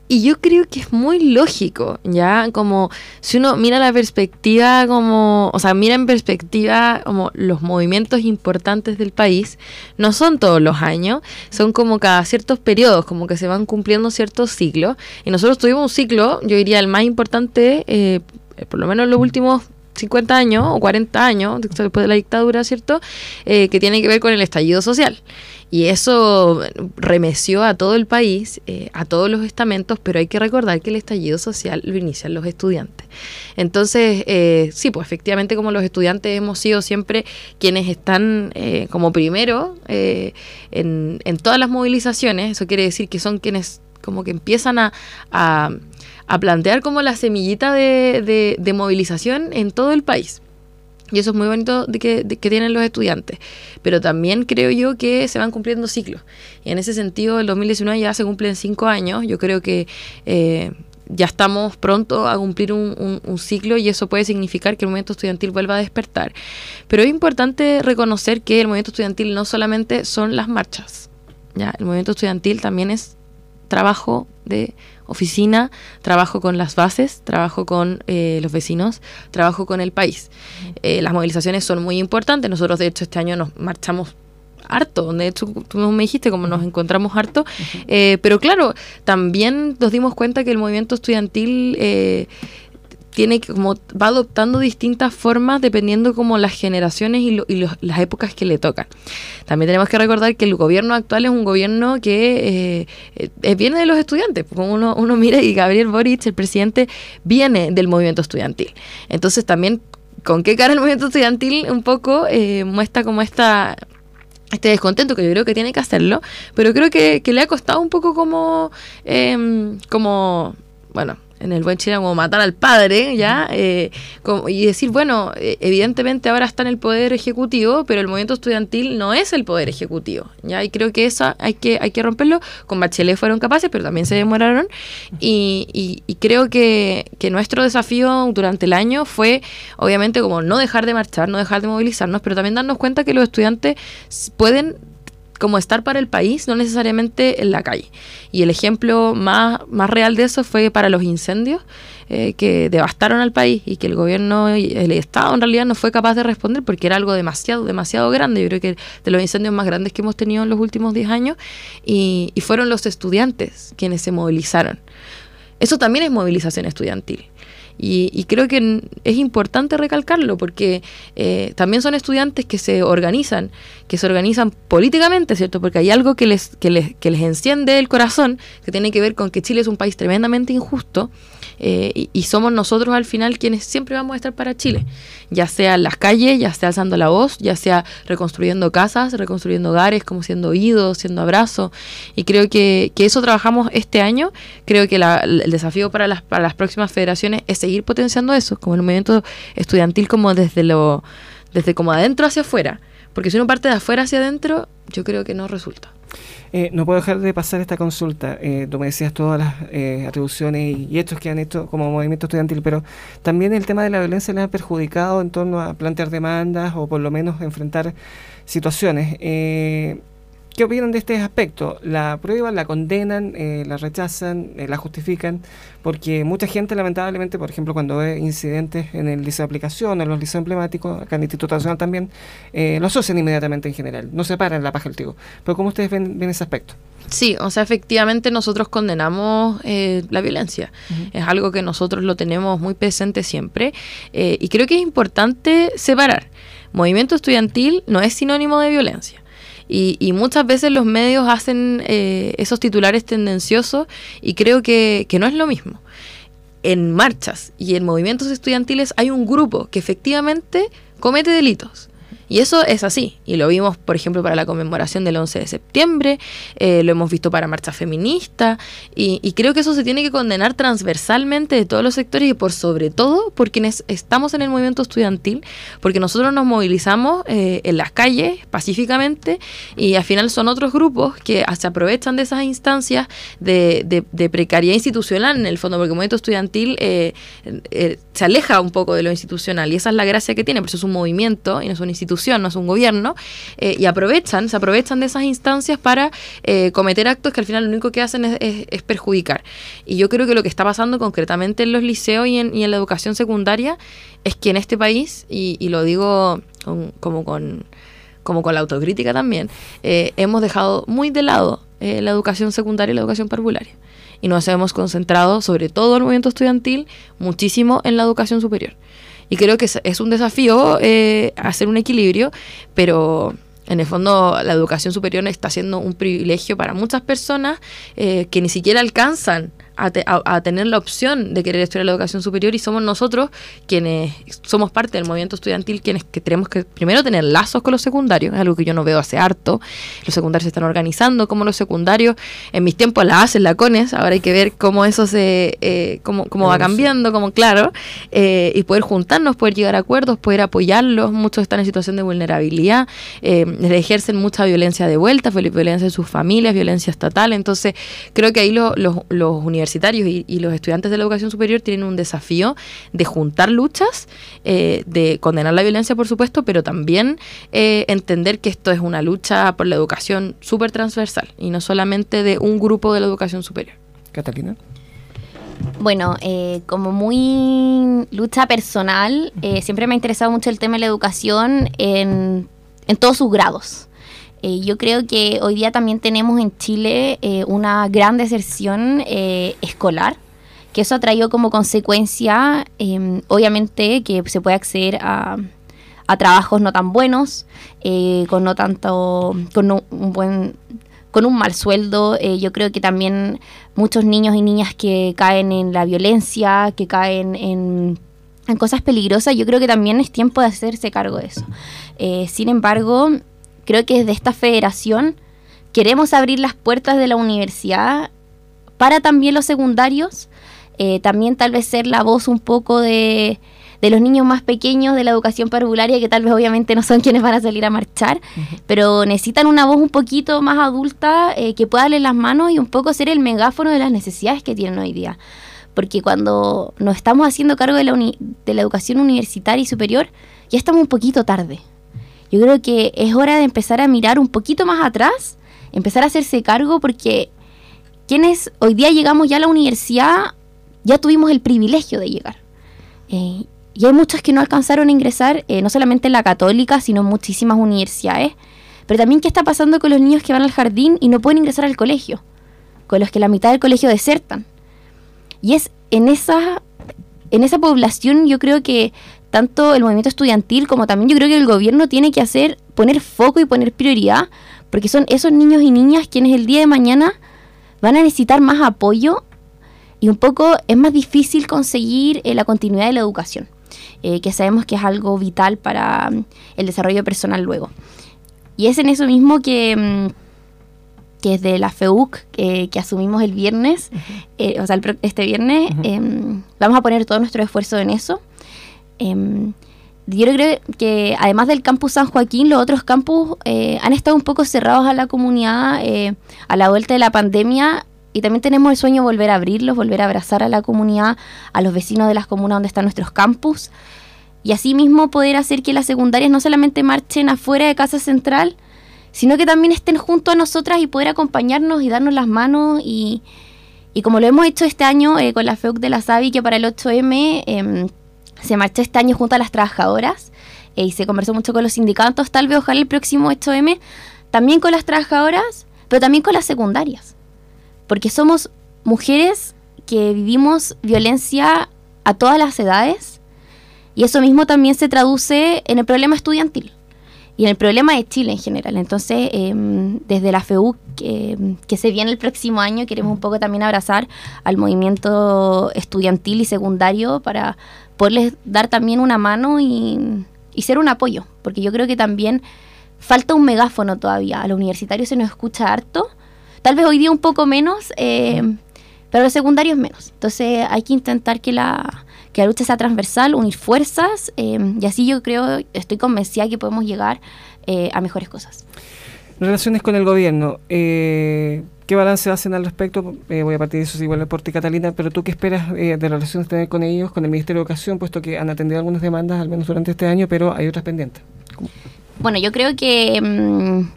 y yo creo que es muy lógico, ¿ya? Como si uno mira la perspectiva, como, o sea, mira en perspectiva como los movimientos importantes del país, no son todos los años, son como cada ciertos periodos, como que se van cumpliendo ciertos ciclos. Y nosotros tuvimos un ciclo, yo diría el más importante, eh, por lo menos en los últimos 50 años o 40 años después de la dictadura, ¿cierto? Eh, que tiene que ver con el estallido social. Y eso remeció a todo el país, eh, a todos los estamentos, pero hay que recordar que el estallido social lo inician los estudiantes. Entonces, eh, sí, pues efectivamente como los estudiantes hemos sido siempre quienes están eh, como primero en, en, todas las movilizaciones, eso quiere decir que son quienes como que empiezan a, plantear como la semillita de movilización en todo el país. Y eso es muy bonito de que, tienen los estudiantes. Pero también creo yo que se van cumpliendo ciclos. Y en ese sentido, el 2019 ya se cumplen cinco años. Yo creo que eh, ya estamos pronto a cumplir un, ciclo y eso puede significar que el movimiento estudiantil vuelva a despertar. Pero es importante reconocer que el movimiento estudiantil no solamente son las marchas. ¿ya? El movimiento estudiantil también es trabajo de oficina, trabajo con las bases, trabajo con eh, los vecinos, trabajo con el país. Eh, las movilizaciones son muy importantes. Nosotros, de hecho, este año nos marchamos harto. De hecho, tú me dijiste como nos encontramos harto. Eh, pero claro, también nos dimos cuenta que el movimiento estudiantil eh, tiene como va adoptando distintas formas dependiendo como las generaciones y, las épocas que le tocan. También tenemos que recordar que el gobierno actual es un gobierno que eh, eh, viene de los estudiantes. Como uno, uno mira y Gabriel Boric, el presidente, viene del movimiento estudiantil. Entonces también con qué cara el movimiento estudiantil un poco eh, muestra como esta este descontento que yo creo que tiene que hacerlo, pero creo que, que le ha costado un poco como, em, como bueno, en el buen chileno como matar al padre, ¿ya? Eh, y decir, bueno, eh, evidentemente ahora está en el poder ejecutivo, pero el movimiento estudiantil no es el poder ejecutivo, ¿ya? Y creo que eso hay que, hay que romperlo. Con Bachelet fueron capaces, pero también se demoraron. Y, y, creo que, que, nuestro desafío durante el año fue, obviamente, como no dejar de marchar, no dejar de movilizarnos, pero también darnos cuenta que los estudiantes pueden como estar para el país, no necesariamente en la calle. Y el ejemplo más, más real de eso fue para los incendios eh, que devastaron al país y que el gobierno, el Estado en realidad no fue capaz de responder porque era algo demasiado, demasiado grande. Yo creo que de los incendios más grandes que hemos tenido en los últimos 10 años y, y fueron los estudiantes quienes se movilizaron. Eso también es movilización estudiantil. Y, creo que es importante recalcarlo porque eh, también son estudiantes que se organizan, que se organizan políticamente, ¿cierto? Porque hay algo que les, que les, que les enciende el corazón, que tiene que ver con que Chile es un país tremendamente injusto eh, y, somos nosotros al final quienes siempre vamos a estar para Chile, ya sea en las calles, ya sea alzando la voz, ya sea reconstruyendo casas, reconstruyendo hogares, como siendo oídos, siendo abrazos. Y creo que, que eso trabajamos este año. Creo que el desafío para las, para las próximas federaciones es seguir potenciando eso, como el movimiento estudiantil, como desde lo desde como adentro hacia afuera. Porque si uno parte de afuera hacia adentro, yo creo que no resulta. Eh, no puedo dejar de pasar esta consulta. Eh, tú me decías todas las eh, atribuciones y, hechos que han hecho como movimiento estudiantil, pero también el tema de la violencia le ha perjudicado en torno a plantear demandas o por lo menos enfrentar situaciones. Eh, ¿Qué opinan de este aspecto? ¿La prueban, la condenan, eh, la rechazan, eh, la justifican? Porque mucha gente, lamentablemente, por ejemplo, cuando ve incidentes en el liceo de aplicación, en los liceos emblemáticos, acá en el Instituto Nacional también, eh, lo asocian inmediatamente en general. No se paran la paja del trigo. Pero ¿cómo ustedes ven, ese aspecto? Sí, o sea, efectivamente nosotros condenamos la violencia. Es algo que nosotros lo tenemos muy presente siempre. y creo que es importante separar. Movimiento estudiantil no es sinónimo de violencia. Y, muchas veces los medios hacen eh, esos titulares tendenciosos y creo que, que no es lo mismo. En marchas y en movimientos estudiantiles hay un grupo que efectivamente comete delitos y eso es así. Y lo vimos, por ejemplo, para la conmemoración del 11 de septiembre, eh, lo hemos visto para marcha feminista, y, creo que eso se tiene que condenar transversalmente de todos los sectores y por sobre todo por quienes estamos en el movimiento estudiantil, porque nosotros nos movilizamos eh, en las calles pacíficamente y al final son otros grupos que se aprovechan de esas instancias de, de, precariedad institucional en el fondo, porque el movimiento estudiantil eh, se aleja un poco de lo institucional y esa es la gracia que tiene, por eso es un movimiento y no es una institución no es un gobierno, eh, y aprovechan, se aprovechan de esas instancias para eh, cometer actos que al final lo único que hacen es, perjudicar. Y yo creo que lo que está pasando concretamente en los liceos y en, la educación secundaria es que en este país, y, lo digo como con como con la autocrítica también, eh, hemos dejado muy de lado la educación secundaria y la educación parvularia. Y nos hemos concentrado, sobre todo el movimiento estudiantil, muchísimo en la educación superior. Y creo que es, un desafío eh, hacer un equilibrio, pero en el fondo la educación superior está siendo un privilegio para muchas personas eh, que ni siquiera alcanzan a, tener la opción de querer estudiar la educación superior y somos nosotros quienes somos parte del movimiento estudiantil quienes que tenemos que primero tener lazos con los secundarios, es algo que yo no veo hace harto, los secundarios se están organizando como los secundarios, en mis tiempos la hacen la CONES, ahora hay que ver cómo eso se, eh, cómo, cómo va cambiando, como claro, eh, y poder juntarnos, poder llegar a acuerdos, poder apoyarlos, muchos están en situación de vulnerabilidad, eh, ejercen mucha violencia de vuelta, violencia de sus familias, violencia estatal, entonces creo que ahí los, los, los universitarios universitarios y, los estudiantes de la educación superior tienen un desafío de juntar luchas, eh, de condenar la violencia, por supuesto, pero también eh, entender que esto es una lucha por la educación súper transversal y no solamente de un grupo de la educación superior. Catalina. Bueno, eh, como muy lucha personal, siempre me ha interesado mucho el tema de la educación en, en todos sus grados. Eh, yo creo que hoy día también tenemos en Chile eh, una gran deserción eh, escolar, que eso ha traído como consecuencia, em, obviamente, que se puede acceder a, a trabajos no tan buenos, con no tanto, con un buen con un mal sueldo. yo creo que también muchos niños y niñas que caen en la violencia, que caen en, en cosas peligrosas, yo creo que también es tiempo de hacerse cargo de eso. sin embargo, creo que desde esta federación queremos abrir las puertas de la universidad para también los secundarios, eh, también tal vez ser la voz un poco de, los niños más pequeños de la educación parvularia, que tal vez obviamente no son quienes van a salir a marchar, pero necesitan una voz un poquito más adulta eh, que pueda darle las manos y un poco ser el megáfono de las necesidades que tienen hoy día. Porque cuando nos estamos haciendo cargo de la, de la educación universitaria y superior, ya estamos un poquito tarde. Yo creo que es hora de empezar a mirar un poquito más atrás, empezar a hacerse cargo porque quienes hoy día llegamos ya a la universidad, ya tuvimos el privilegio de llegar. Eh, y hay muchos que no alcanzaron a ingresar, eh, no solamente en la católica, sino en muchísimas universidades. Pero también qué está pasando con los niños que van al jardín y no pueden ingresar al colegio, con los que la mitad del colegio desertan. Y es en esa, en esa población yo creo que tanto el movimiento estudiantil como también yo creo que el gobierno tiene que hacer, poner foco y poner prioridad, porque son esos niños y niñas quienes el día de mañana van a necesitar más apoyo y un poco es más difícil conseguir eh, la continuidad de la educación, eh, que sabemos que es algo vital para mm, el desarrollo personal luego. Y es en eso mismo que, mm, que desde la FEUC, que asumimos el viernes, eh, o sea, este viernes, em, vamos a poner todo nuestro esfuerzo en eso. Em, yo creo que además del campus San Joaquín, los otros campus eh, han estado un poco cerrados a la comunidad eh, a la vuelta de la pandemia. Y también tenemos el sueño de volver a abrirlos, volver a abrazar a la comunidad, a los vecinos de las comunas donde están nuestros campus. Y asimismo poder hacer que las secundarias no solamente marchen afuera de Casa Central, sino que también estén junto a nosotras y poder acompañarnos y darnos las manos. Y, como lo hemos hecho este año eh, con la FEUC de la SAVI que para el 8M se marchó este año junto a las trabajadoras eh, y se conversó mucho con los sindicatos, tal vez ojalá el próximo 8M, también con las trabajadoras, pero también con las secundarias, porque somos mujeres que vivimos violencia a todas las edades y eso mismo también se traduce en el problema estudiantil y en el problema de Chile en general. Entonces, em, desde la FEU, que, que, se viene el próximo año, queremos un poco también abrazar al movimiento estudiantil y secundario para poderles dar también una mano y, ser un apoyo, porque yo creo que también falta un megáfono todavía. A los universitarios se nos escucha harto, tal vez hoy día un poco menos, eh, pero a los secundarios menos. Entonces hay que intentar que la, que la lucha sea transversal, unir fuerzas, eh, y así yo creo, estoy convencida que podemos llegar eh, a mejores cosas. Relaciones con el gobierno. ¿Qué balance hacen al respecto? Eh, voy a partir de eso igual por ti, Catalina, pero tú qué esperas eh, de relaciones tener con ellos, con el Ministerio de Educación, puesto que han atendido algunas demandas, al menos durante este año, pero hay otras pendientes? Bueno, yo creo que mm,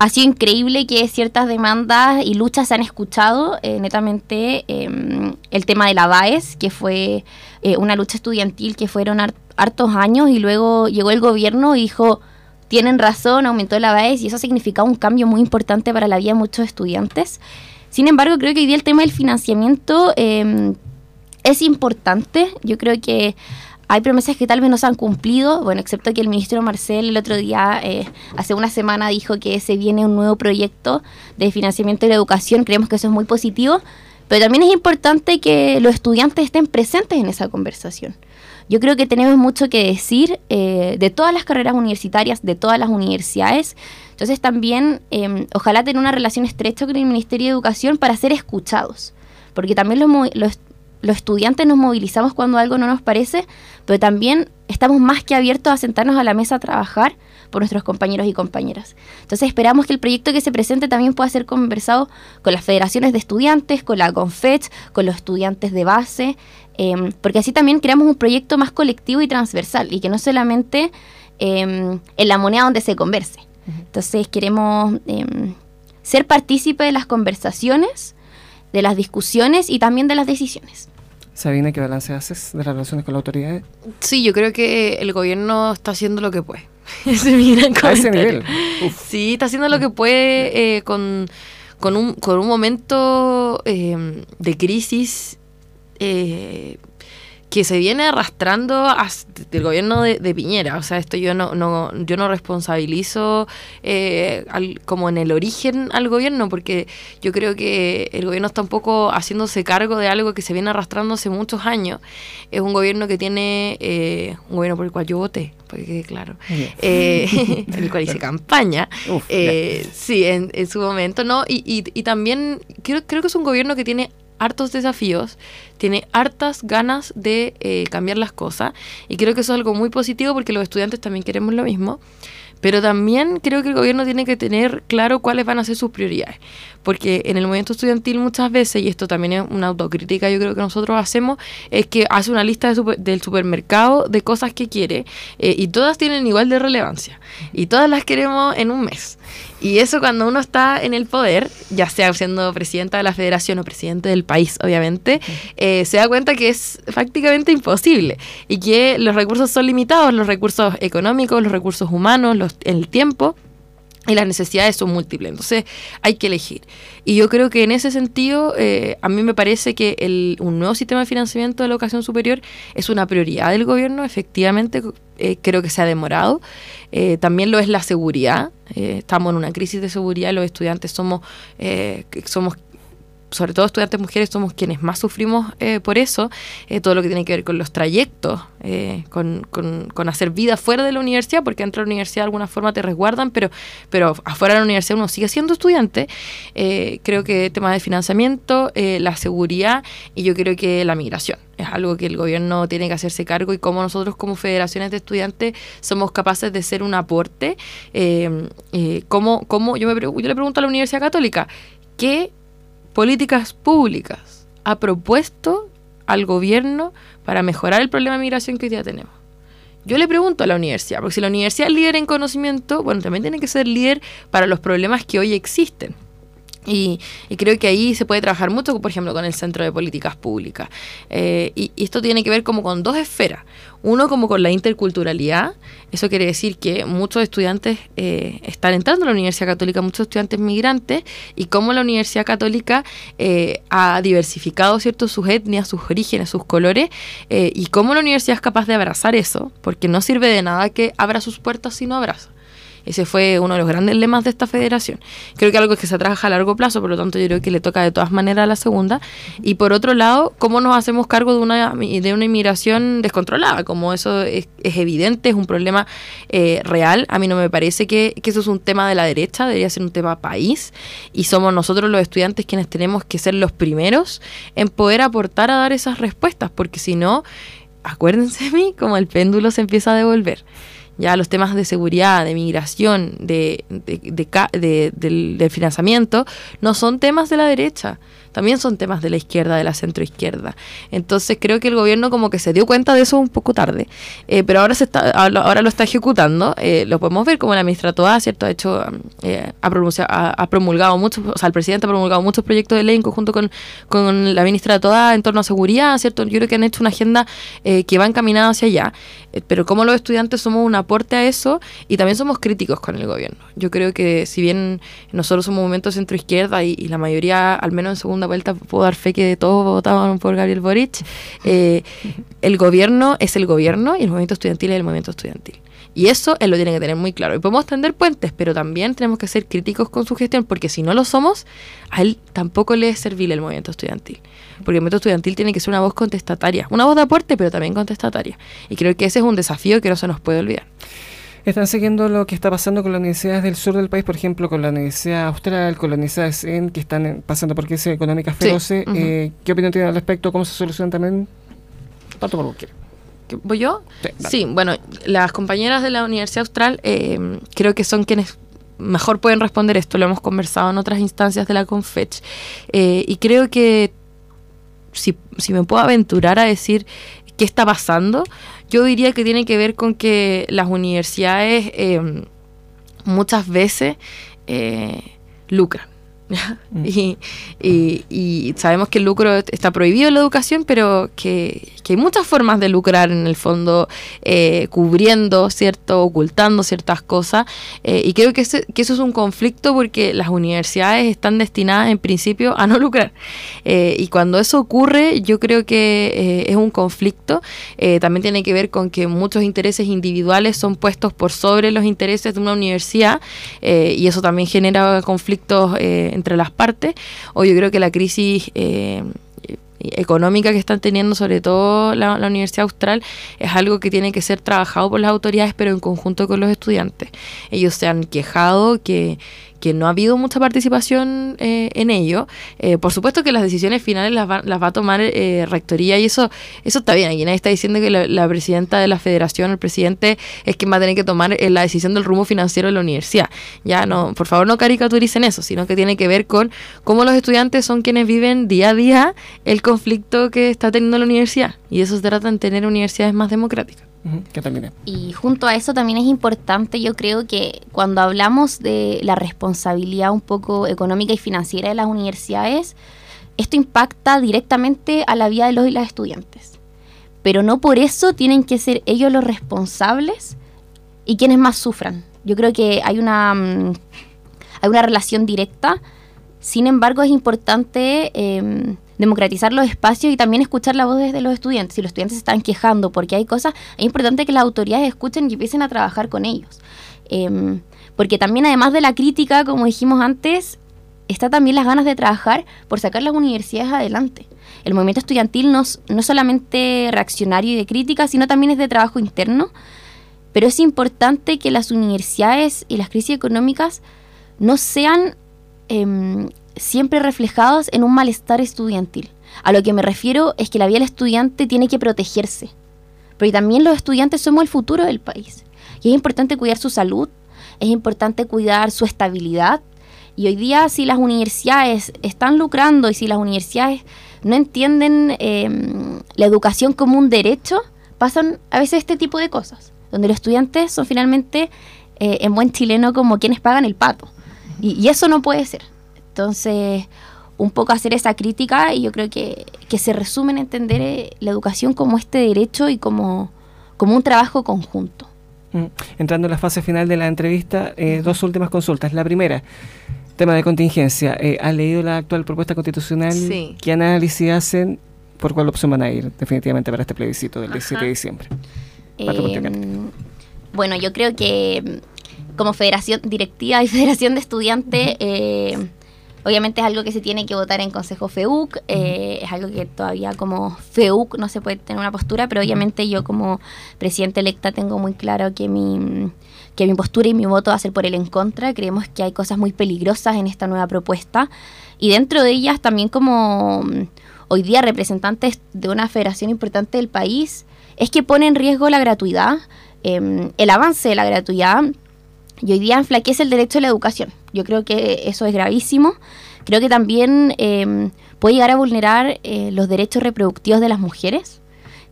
ha sido increíble que ciertas demandas y luchas se han escuchado, eh, netamente em, el tema de la BAES, que fue una lucha estudiantil que fueron hartos años y luego llegó el gobierno y dijo tienen razón, aumentó la BAES y eso ha significado un cambio muy importante para la vida de muchos estudiantes. Sin embargo, creo que hoy día el tema del financiamiento em, es importante. Yo creo que hay promesas que tal vez no se han cumplido, bueno, excepto que el ministro Marcel el otro día, eh, hace una semana, dijo que se viene un nuevo proyecto de financiamiento de la educación. Creemos que eso es muy positivo, pero también es importante que los estudiantes estén presentes en esa conversación. Yo creo que tenemos mucho que decir eh, de todas las carreras universitarias, de todas las universidades. Entonces también em, ojalá tener una relación estrecha con el Ministerio de Educación para ser escuchados. Porque también los, los, los estudiantes nos movilizamos cuando algo no nos parece, pero también estamos más que abiertos a sentarnos a la mesa a trabajar por nuestros compañeros y compañeras. Entonces esperamos que el proyecto que se presente también pueda ser conversado con las federaciones de estudiantes, con la CONFET, con los estudiantes de base, Em, porque así también creamos un proyecto más colectivo y transversal y que no solamente em, en la moneda donde se converse. Entonces queremos em, ser partícipe de las conversaciones, de las discusiones y también de las decisiones. Sabina, ¿qué balance haces de las relaciones con la autoridad? Sí, yo creo que el gobierno está haciendo lo que puede. ese es mi gran A ese nivel. Uf. Sí, está haciendo lo que puede eh, con, con, un, con un momento eh, de crisis eh, que se viene arrastrando as- del gobierno de, de Piñera. O sea, esto yo no, no, yo no responsabilizo eh, al- como en el origen al gobierno, porque yo creo que el gobierno está un poco haciéndose cargo de algo que se viene arrastrando hace muchos años. Es un gobierno que tiene, eh, un gobierno por el cual yo voté, para que quede claro, Bien. eh, en el cual hice campaña. Uf, Eh, sí, en, en su momento, ¿no? Y, y, y también creo, creo que es un gobierno que tiene hartos desafíos, tiene hartas ganas de eh, cambiar las cosas y creo que eso es algo muy positivo porque los estudiantes también queremos lo mismo. Pero también creo que el gobierno tiene que tener claro cuáles van a ser sus prioridades. Porque en el movimiento estudiantil muchas veces, y esto también es una autocrítica yo creo que nosotros hacemos, es que hace una lista de super- del supermercado de cosas que quiere eh, y todas tienen igual de relevancia. Y todas las queremos en un mes. Y eso cuando uno está en el poder, ya sea siendo presidenta de la federación o presidente del país, obviamente, eh, se da cuenta que es prácticamente imposible y que los recursos son limitados, los recursos económicos, los recursos humanos, los, el tiempo. Y las necesidades son múltiples, entonces hay que elegir. Y yo creo que en ese sentido, eh, a mí me parece que el, un nuevo sistema de financiamiento de la educación superior es una prioridad del gobierno, efectivamente, eh, creo que se ha demorado. Eh, también lo es la seguridad, eh, estamos en una crisis de seguridad, los estudiantes somos, somos sobre todo estudiantes mujeres, somos quienes más sufrimos eh, por eso, eh, todo lo que tiene que ver con los trayectos, eh, con, con- hacer vida fuera de la universidad, porque dentro de la universidad de alguna forma te resguardan, pero, pero afuera de la universidad uno sigue siendo estudiante. Creo que temas de financiamiento, la seguridad y yo creo que la migración. Es algo que el gobierno tiene que hacerse cargo y cómo nosotros como federaciones de estudiantes somos capaces de ser un aporte. Cómo, cómo- yo le pregunto a la Universidad Católica, ¿qué políticas públicas ha propuesto al gobierno para mejorar el problema de migración que hoy día tenemos? Yo le pregunto a la universidad, porque si la universidad es líder en conocimiento, bueno, también tiene que ser líder para los problemas que hoy existen. Y, y creo que ahí se puede trabajar mucho, por ejemplo, con el Centro de Políticas Públicas. Eh, y, esto tiene que ver como con dos esferas. Uno como con la interculturalidad. Eso quiere decir que muchos estudiantes eh, están entrando a la Universidad Católica, muchos estudiantes migrantes, y cómo la Universidad Católica eh, ha diversificado cierto sus etnias, sus orígenes, sus colores, eh, y cómo la universidad es capaz de abrazar eso, porque no sirve de nada que abra sus puertas si no abraza. Ese fue uno de los grandes lemas de esta federación. Creo que algo que se trabaja a largo plazo, por lo tanto yo creo que le toca de todas maneras a la segunda. Y por otro lado, cómo nos hacemos cargo de una, de una inmigración descontrolada, como eso es, es evidente, es un problema eh, real. A mí no me parece que, que eso es un tema de la derecha, debería ser un tema país. Y somos nosotros los estudiantes quienes tenemos que ser los primeros en poder aportar a dar esas respuestas, porque si no, acuérdense de mí, como el péndulo se empieza a devolver ya los temas de seguridad, de migración, de, de- de del financiamiento, no son temas de la derecha, también son temas de la izquierda, de la centroizquierda. Entonces creo que el gobierno como que se dio cuenta de eso un poco tarde, eh, pero ahora se está, ahora lo está ejecutando, eh, lo podemos ver como la ministra Toa, ¿cierto? Ha hecho, eh, ha, ha- ha promulgado muchos, o sea, el presidente ha promulgado muchos proyectos de ley en conjunto con, con la ministra Toa en torno a seguridad, ¿cierto? Yo creo que han hecho una agenda eh, que va encaminada hacia allá, eh, pero como los estudiantes somos un aporte a eso y también somos críticos con el gobierno. Yo creo que si bien nosotros somos movimiento centro izquierda y, y la mayoría, al menos en segunda vuelta, puedo dar fe que todos votaban por Gabriel Boric, eh, el gobierno es el gobierno y el movimiento estudiantil es el movimiento estudiantil. Y eso él lo tiene que tener muy claro. Y podemos tender puentes, pero también tenemos que ser críticos con su gestión, porque si no lo somos, a él tampoco le es servible el movimiento estudiantil. Porque el movimiento estudiantil tiene que ser una voz contestataria, una voz de aporte, pero también contestataria. Y creo que ese es un desafío que no se nos puede olvidar. Están siguiendo lo que está pasando con las universidades del sur del país, por ejemplo, con la Universidad Austral, con la Universidad de CEN, que están pasando por crisis económicas Sí, feroces. Eh, ¿Qué opinión tienen al respecto? ¿Cómo se solucionan también? Parto por cualquiera. ¿Qué- ¿Voy yo? Sí, bueno, las compañeras de la Universidad Austral eh, creo que son quienes mejor pueden responder esto. Lo hemos conversado en otras instancias de la Confech. Eh, y creo que si, si me puedo aventurar a decir qué está pasando, yo diría que tiene que ver con que las universidades eh, muchas veces eh, lucran. Y, sabemos que el lucro está prohibido en la educación, pero que, hay muchas formas de lucrar en el fondo, eh, cubriendo, ¿cierto? Ocultando ciertas cosas. Eh, y creo que, eso es un conflicto porque las universidades están destinadas en principio a no lucrar. Eh, y cuando eso ocurre, yo creo que es un conflicto. también tiene que ver con que muchos intereses individuales son puestos por sobre los intereses de una universidad y eso también genera conflictos entre las partes, o yo creo que la crisis eh, económica que están teniendo, sobre todo la, Universidad Austral, es algo que tiene que ser trabajado por las autoridades, pero en conjunto con los estudiantes. Ellos se han quejado que, que no ha habido mucha participación eh, en ello. Eh, por supuesto que las decisiones finales las va, las va a tomar eh, Rectoría y eso eso está bien. Aquí nadie está diciendo que la, presidenta de la federación, el presidente, es quien va a tener que tomar la decisión del rumbo financiero de la universidad. Ya no, por favor no caricaturicen eso, sino que tiene que ver con cómo los estudiantes son quienes viven día a día el conflicto que está teniendo la universidad. Y eso se trata de tener universidades más democráticas. Y junto a eso también es importante, yo creo que cuando hablamos de la responsabilidad un poco económica y financiera de las universidades, esto impacta directamente a la vida de los y las estudiantes. Pero no por eso tienen que ser ellos los responsables y quienes más sufran. Yo creo que hay una, mm, hay una relación directa. Sin embargo, es importante em, democratizar los espacios y también escuchar la voz de los estudiantes. Si los estudiantes se están quejando porque hay cosas, es importante que las autoridades escuchen y empiecen a trabajar con ellos. Em, porque también además de la crítica, como dijimos antes, está también las ganas de trabajar por sacar las universidades adelante. El movimiento estudiantil no, no solamente reaccionario y de crítica, sino también es de trabajo interno. Pero es importante que las universidades y las crisis económicas no sean em, siempre reflejados en un malestar estudiantil. A lo que me refiero es que la vida del estudiante tiene que protegerse, pero también los estudiantes somos el futuro del país. Y es importante cuidar su salud, es importante cuidar su estabilidad. Y hoy día si las universidades están lucrando y si las universidades no entienden em, la educación como un derecho, pasan a veces este tipo de cosas, donde los estudiantes son finalmente, eh, en buen chileno, como quienes pagan el pato. y eso no puede ser. Entonces, un poco hacer esa crítica y yo creo que, se resume en entender eh, la educación como este derecho y como, como un trabajo conjunto. Mm. Entrando en la fase final de la entrevista, eh, dos últimas consultas. La primera, tema de contingencia. Eh, ¿Has leído la actual propuesta constitucional? Sí. ¿Qué análisis hacen? ¿Por cuál opción van a ir definitivamente para este plebiscito del 17 de diciembre? Em, bueno, yo creo que como federación directiva y federación de estudiantes... Obviamente es algo que se tiene que votar en Consejo FEUC, eh, es algo que todavía como FEUC no se puede tener una postura, pero obviamente yo como presidente electa tengo muy claro que mi, que mi postura y mi voto va a ser por el en contra. Creemos que hay cosas muy peligrosas en esta nueva propuesta y dentro de ellas también como mm, hoy día representantes de una federación importante del país, es que pone en riesgo la gratuidad, em, el avance de la gratuidad y hoy día enflaquece el derecho a la educación. Yo creo que eso es gravísimo. Creo que también em, puede llegar a vulnerar eh, los derechos reproductivos de las mujeres.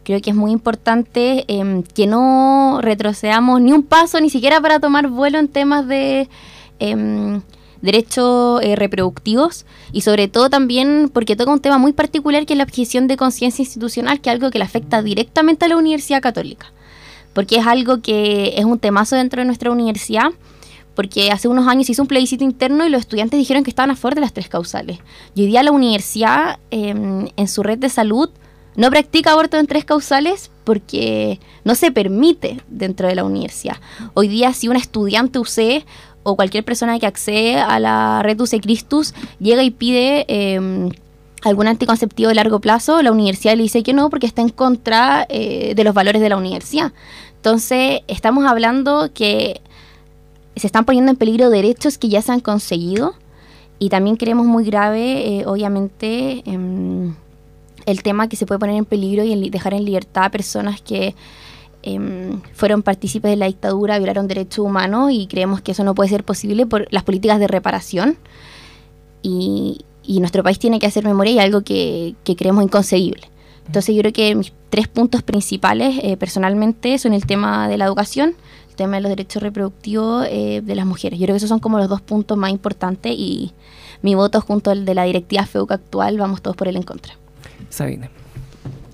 Creo que es muy importante em, que no retrocedamos ni un paso, ni siquiera para tomar vuelo en temas de em, derechos eh, reproductivos y sobre todo también porque toca un tema muy particular que es la objeción de conciencia institucional, que es algo que le afecta directamente a la Universidad Católica porque es algo que es un temazo dentro de nuestra universidad, porque hace unos años hizo un plebiscito interno y los estudiantes dijeron que estaban a favor de las tres causales. Y hoy día la universidad, em, en su red de salud, no practica aborto en tres causales porque no se permite dentro de la universidad. Hoy día si un estudiante UC o cualquier persona que accede a la red UC Christus llega y pide em, algún anticonceptivo de largo plazo, la universidad le dice que no porque está en contra eh, de los valores de la universidad. Entonces, estamos hablando que se están poniendo en peligro derechos que ya se han conseguido y también creemos muy grave, eh, obviamente, em, el tema que se puede poner en peligro y dejar en libertad a personas que em, fueron partícipes de la dictadura, violaron derechos humanos y creemos que eso no puede ser posible por las políticas de reparación. Y, y nuestro país tiene que hacer memoria y algo que, creemos inconcebible. Entonces yo creo que mis tres puntos principales eh, personalmente son el tema de la educación, el tema de los derechos reproductivos eh, de las mujeres. Yo creo que esos son como los dos puntos más importantes y mi voto junto al de la directiva FEUC actual, vamos todos por el en contra. Sabine.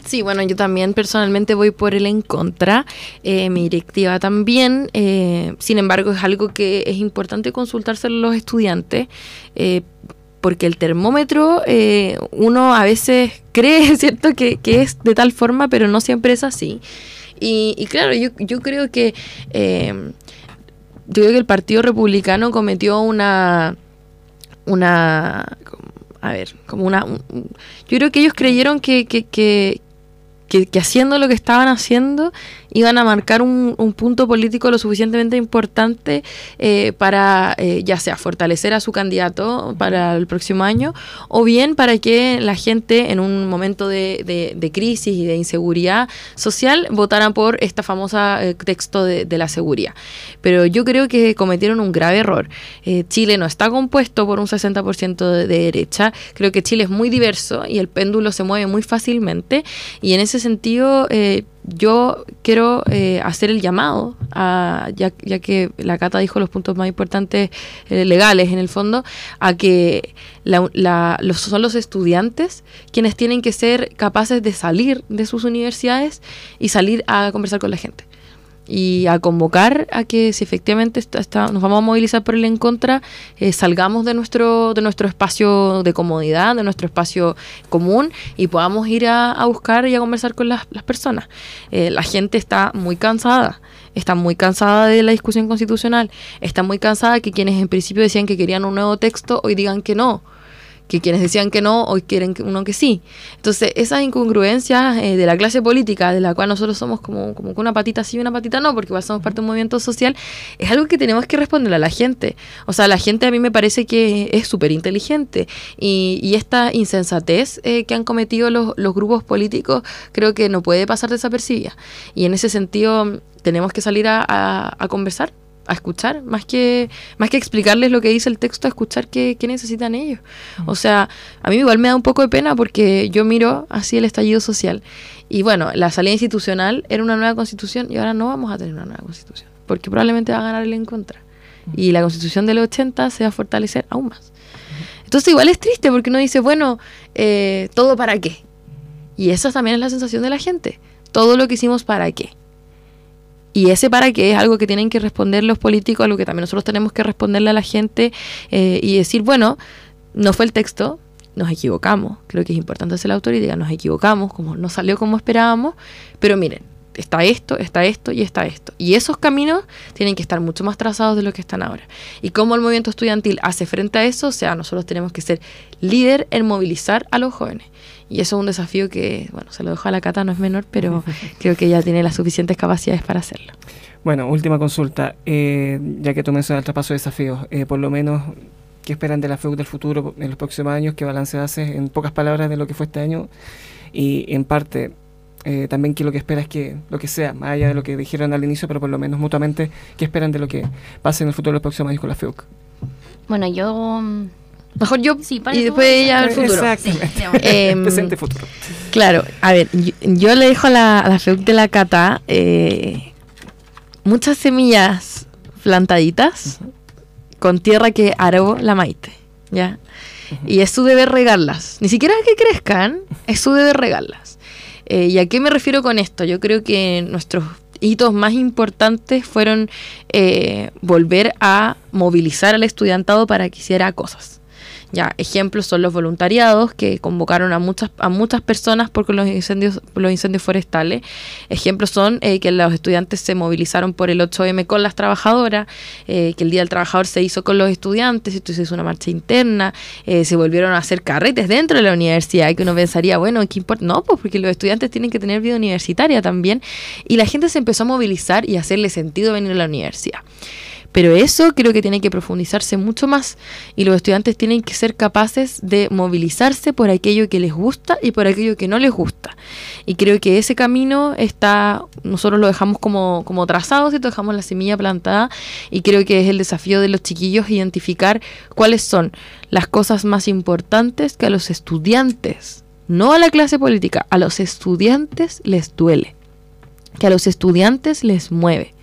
Sí, bueno, yo también personalmente voy por el en contra, eh, mi directiva también, eh, sin embargo es algo que es importante consultárselo a los estudiantes, eh, porque el termómetro uno a veces cree, ¿cierto?, que, que, es de tal forma, pero no siempre es así. Y, y claro, yo, yo creo que, yo creo que el Partido Republicano cometió una una a ver, como una... yo creo que ellos creyeron que, que, que, haciendo lo que estaban haciendo iban a marcar un, punto político lo suficientemente importante eh, para eh, ya sea fortalecer a su candidato para el próximo año o bien para que la gente en un momento de, de, crisis y de inseguridad social votara por esta famosa eh, texto de, la seguridad. Pero yo creo que cometieron un grave error. Chile no está compuesto por un 60% de, de derecha. Creo que Chile es muy diverso y el péndulo se mueve muy fácilmente y en ese sentido yo quiero eh, hacer el llamado, a, ya, que la Cata dijo los puntos más importantes eh, legales en el fondo, a que los, son los estudiantes quienes tienen que ser capaces de salir de sus universidades y salir a conversar con la gente y a convocar a que si efectivamente está, nos vamos a movilizar por el en contra, eh, salgamos de nuestro, de nuestro espacio de comodidad, de nuestro espacio común y podamos ir a, buscar y a conversar con las, personas. Eh, la gente está muy cansada, está muy cansada de la discusión constitucional, está muy cansada que quienes en principio decían que querían un nuevo texto hoy digan que no que quienes decían que no hoy quieren que uno que sí. Entonces, esas incongruencias eh, de la clase política, de la cual nosotros somos como, como una patita sí y una patita no, porque somos parte de un movimiento social, es algo que tenemos que responder a la gente. O sea, la gente a mí me parece que es súper inteligente y, esta insensatez eh, que han cometido los, grupos políticos creo que no puede pasar desapercibida. Y en ese sentido tenemos que salir a conversar a escuchar, más que, más que explicarles lo que dice el texto, a escuchar qué, necesitan ellos. O sea, a mí igual me da un poco de pena porque yo miro así el estallido social. Y bueno, la salida institucional era una nueva constitución y ahora no vamos a tener una nueva constitución, porque probablemente va a ganar el en contra. Y la constitución de los 80 se va a fortalecer aún más. Entonces igual es triste porque uno dice, bueno, eh, ¿todo para qué? Y esa también es la sensación de la gente. Todo lo que hicimos para qué. Y ese para qué es algo que tienen que responder los políticos, algo que también nosotros tenemos que responderle a la gente eh, y decir, bueno, no fue el texto, nos equivocamos. Creo que es importante hacer la autoridad, nos equivocamos, como no salió como esperábamos, pero miren, está esto, está esto y está esto. Y esos caminos tienen que estar mucho más trazados de lo que están ahora. Y cómo el movimiento estudiantil hace frente a eso, o sea, nosotros tenemos que ser líder en movilizar a los jóvenes. Y eso es un desafío que, bueno, se lo dejo a la Cata, no es menor, pero creo que ella tiene las suficientes capacidades para hacerlo. Bueno, última consulta. Eh, ya que tú mencionas el traspaso de desafíos, eh, por lo menos, ¿qué esperan de la FEUC del futuro en los próximos años? ¿Qué balance haces en pocas palabras de lo que fue este año? Y en parte, eh, también que lo que espera es que lo que sea, más allá de lo que dijeron al inicio, pero por lo menos mutuamente, ¿qué esperan de lo que pase en el futuro de los próximos años con la FEUC? Bueno, yo Mejor yo y después ella al futuro. Em, Presente futuro. Claro, a ver, yo, le dejo a la, a la FEUC de la Cata eh, muchas semillas plantaditas con tierra que aró la maite, ¿ya? Y es su deber regarlas. Ni siquiera que crezcan, es su deber regarlas. Eh, ¿Y a qué me refiero con esto? Yo creo que nuestros hitos más importantes fueron eh, volver a movilizar al estudiantado para que hiciera cosas. Ya, ejemplos son los voluntariados que convocaron a muchas, a muchas personas por los incendios, los incendios forestales. Ejemplos son eh, que los estudiantes se movilizaron por el 8M con las trabajadoras, eh, que el Día del Trabajador se hizo con los estudiantes, entonces hizo una marcha interna, eh, se volvieron a hacer carretes dentro de la universidad, que uno pensaría, bueno, ¿qué importa? No, pues porque los estudiantes tienen que tener vida universitaria también. Y la gente se empezó a movilizar y hacerle sentido venir a la universidad. Pero eso creo que tiene que profundizarse mucho más y los estudiantes tienen que ser capaces de movilizarse por aquello que les gusta y por aquello que no les gusta. Y creo que ese camino está, nosotros lo dejamos como, como trazado, ¿cierto? dejamos la semilla plantada y creo que es el desafío de los chiquillos identificar cuáles son las cosas más importantes que a los estudiantes, no a la clase política, a los estudiantes les duele, que a los estudiantes les mueve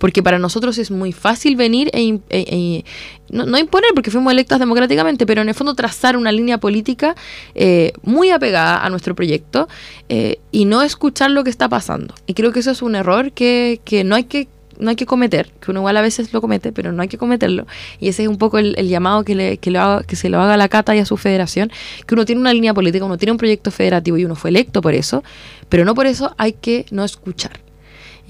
porque para nosotros es muy fácil venir e, e, e no, imponer, porque fuimos electos democráticamente, pero en el fondo trazar una línea política eh, muy apegada a nuestro proyecto eh, y no escuchar lo que está pasando. Y creo que eso es un error que, que no hay que no hay que cometer, que uno igual a veces lo comete, pero no hay que cometerlo. Y ese es un poco el, llamado que, le, que, haga, que se lo haga a la Cata y a su federación, que uno tiene una línea política, uno tiene un proyecto federativo y uno fue electo por eso, pero no por eso hay que no escuchar.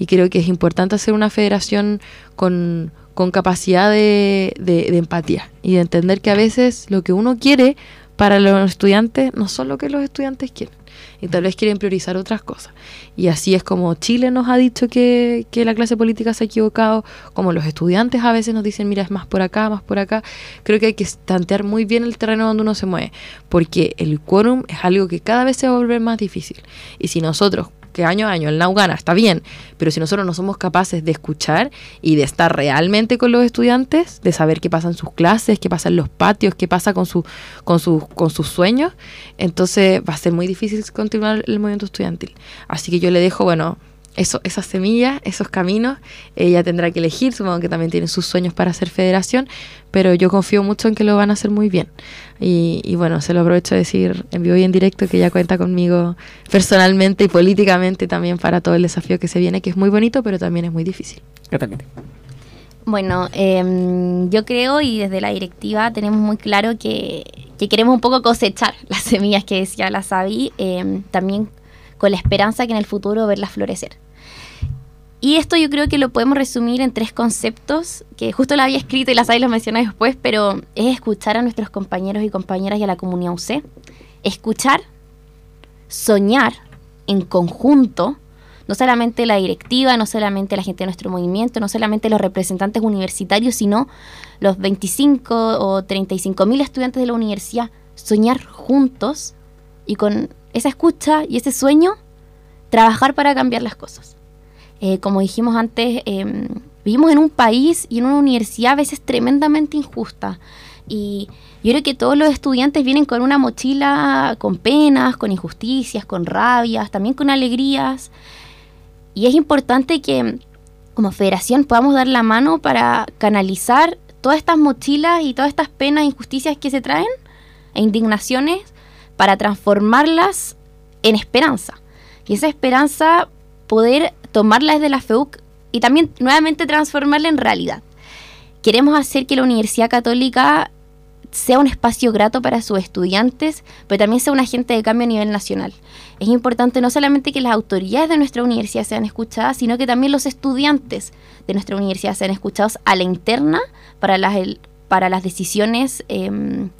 Y creo que es importante hacer una federación con, con capacidad de, de, empatía y de entender que a veces lo que uno quiere para los estudiantes no son lo que los estudiantes quieren y tal vez quieren priorizar otras cosas. Y así es como Chile nos ha dicho que, que, la clase política se ha equivocado, como los estudiantes a veces nos dicen, mira, es más por acá, más por acá. Creo que hay que tantear muy bien el terreno donde uno se mueve, porque el quórum es algo que cada vez se va a volver más difícil. Y si nosotros que año a año el NAU gana, está bien, pero si nosotros no somos capaces de escuchar y de estar realmente con los estudiantes, de saber qué pasa en sus clases, qué pasa en los patios, qué pasa con, su, con, sus, con sus sueños, entonces va a ser muy difícil continuar el movimiento estudiantil. Así que yo le dejo, bueno, eso, esas semillas, esos caminos, ella tendrá que elegir, supongo que también tiene sus sueños para hacer federación, pero yo confío mucho en que lo van a hacer muy bien. Y, bueno, se lo aprovecho de decir en vivo y en directo que ella cuenta conmigo personalmente y políticamente también para todo el desafío que se viene, que es muy bonito, pero también es muy difícil. Bueno, em, yo creo y desde la directiva tenemos muy claro que, queremos un poco cosechar las semillas que decía la Sabi, em, también con la esperanza que en el futuro verlas florecer. Y esto yo creo que lo podemos resumir en tres conceptos, que justo lo había escrito y las hay lo mencioné después, pero es escuchar a nuestros compañeros y compañeras y a la comunidad UC. Escuchar, soñar en conjunto, no solamente la directiva, no solamente la gente de nuestro movimiento, no solamente los representantes universitarios, sino los 25 o 35 mil estudiantes de la universidad, soñar juntos y con esa escucha y ese sueño, trabajar para cambiar las cosas. Eh, como dijimos antes, em, vivimos en un país y en una universidad a veces tremendamente injusta. Y yo creo que todos los estudiantes vienen con una mochila con penas, con injusticias, con rabias, también con alegrías. Y es importante que como federación podamos dar la mano para canalizar todas estas mochilas y todas estas penas e injusticias que se traen e indignaciones para transformarlas en esperanza. Y esa esperanza poder tomarla desde la FEUC y también nuevamente transformarla en realidad. Queremos hacer que la Universidad Católica sea un espacio grato para sus estudiantes, pero también sea un agente de cambio a nivel nacional. Es importante no solamente que las autoridades de nuestra universidad sean escuchadas, sino que también los estudiantes de nuestra universidad sean escuchados a la interna para las, para las decisiones em,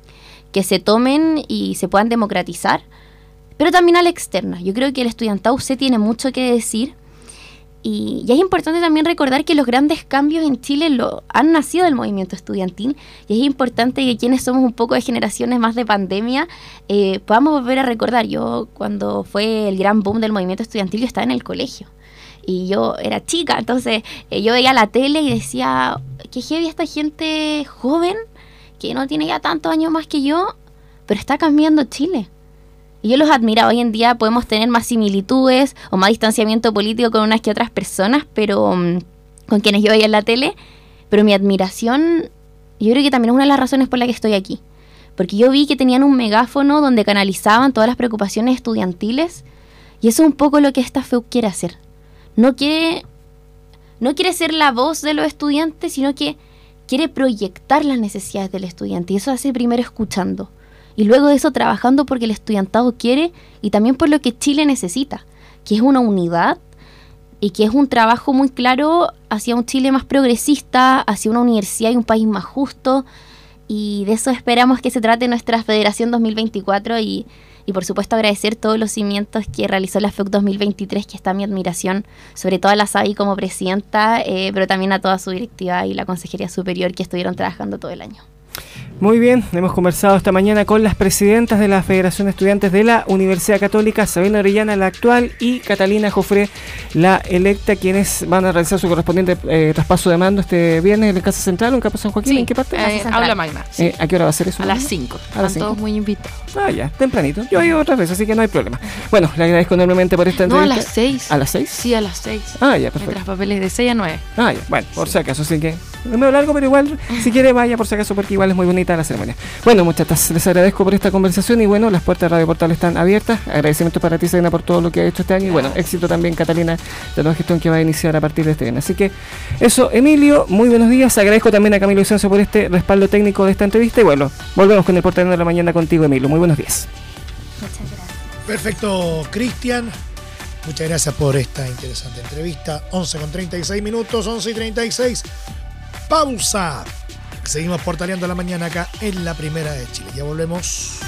que se tomen y se puedan democratizar, pero también a la externa. Yo creo que el estudiantado se tiene mucho que decir y, es importante también recordar que los grandes cambios en Chile lo, han nacido del movimiento estudiantil y es importante que quienes somos un poco de generaciones más de pandemia eh, podamos volver a recordar. Yo cuando fue el gran boom del movimiento estudiantil yo estaba en el colegio y yo era chica, entonces eh, yo veía la tele y decía, qué heavy esta gente joven que no tiene ya tantos años más que yo, pero está cambiando Chile. Y yo los admiro. Hoy en día podemos tener más similitudes o más distanciamiento político con unas que otras personas, pero mm, con quienes yo veía en la tele. Pero mi admiración, yo creo que también es una de las razones por la que estoy aquí. Porque yo vi que tenían un megáfono donde canalizaban todas las preocupaciones estudiantiles. Y eso es un poco lo que esta FEU quiere hacer. No quiere, no quiere ser la voz de los estudiantes, sino que quiere proyectar las necesidades del estudiante y eso hace primero escuchando y luego de eso trabajando porque el estudiantado quiere y también por lo que Chile necesita, que es una unidad y que es un trabajo muy claro hacia un Chile más progresista, hacia una universidad y un país más justo y de eso esperamos que se trate nuestra Federación 2024 y y por supuesto agradecer todos los cimientos que realizó la FEUC 2023, que está mi admiración, sobre todo a la SAI como presidenta, eh, pero también a toda su directiva y la Consejería Superior que estuvieron trabajando todo el año. Muy bien, hemos conversado esta mañana con las presidentas de la Federación de Estudiantes de la Universidad Católica, Sabina Orellana, la actual, y Catalina Jofre, la electa, quienes van a realizar su correspondiente eh, traspaso de mando este viernes en la Casa Central o en Campo San Joaquín. ¿En qué parte? Eh, Aula Magna. Eh, ¿A qué hora va a ser eso? A las 5. Están todos muy invitados. Ah, ya, tempranito. Yo he ido otras veces, así que no hay problema. Bueno, le agradezco enormemente por esta entrevista. No, a las 6. ¿A las 6? Sí, a las 6. Ah, ya, perfecto. Mientras papeles de 6 a 9. Ah, ya. Bueno, por si acaso, así que es medio largo, pero igual, si quiere, vaya por si acaso, porque igual es muy bonita la ceremonia. Bueno, muchachas, les agradezco por esta conversación y bueno, las puertas de Radio Portal están abiertas. Agradecimiento para ti, Serena, por todo lo que ha hecho este año y bueno, éxito también, Catalina, de la gestión que va a iniciar a partir de este año. Así que eso, Emilio, muy buenos días. Agradezco también a Camilo Vicencio por este respaldo técnico de esta entrevista y bueno, volvemos con el portal de la mañana contigo, Emilio. Muy buenos días. Muchas gracias. Perfecto, Cristian. Muchas gracias por esta interesante entrevista. 11 con 36 minutos, 11 y 36. Pausa. Seguimos portaleando la mañana acá en la Primera de Chile. Ya volvemos.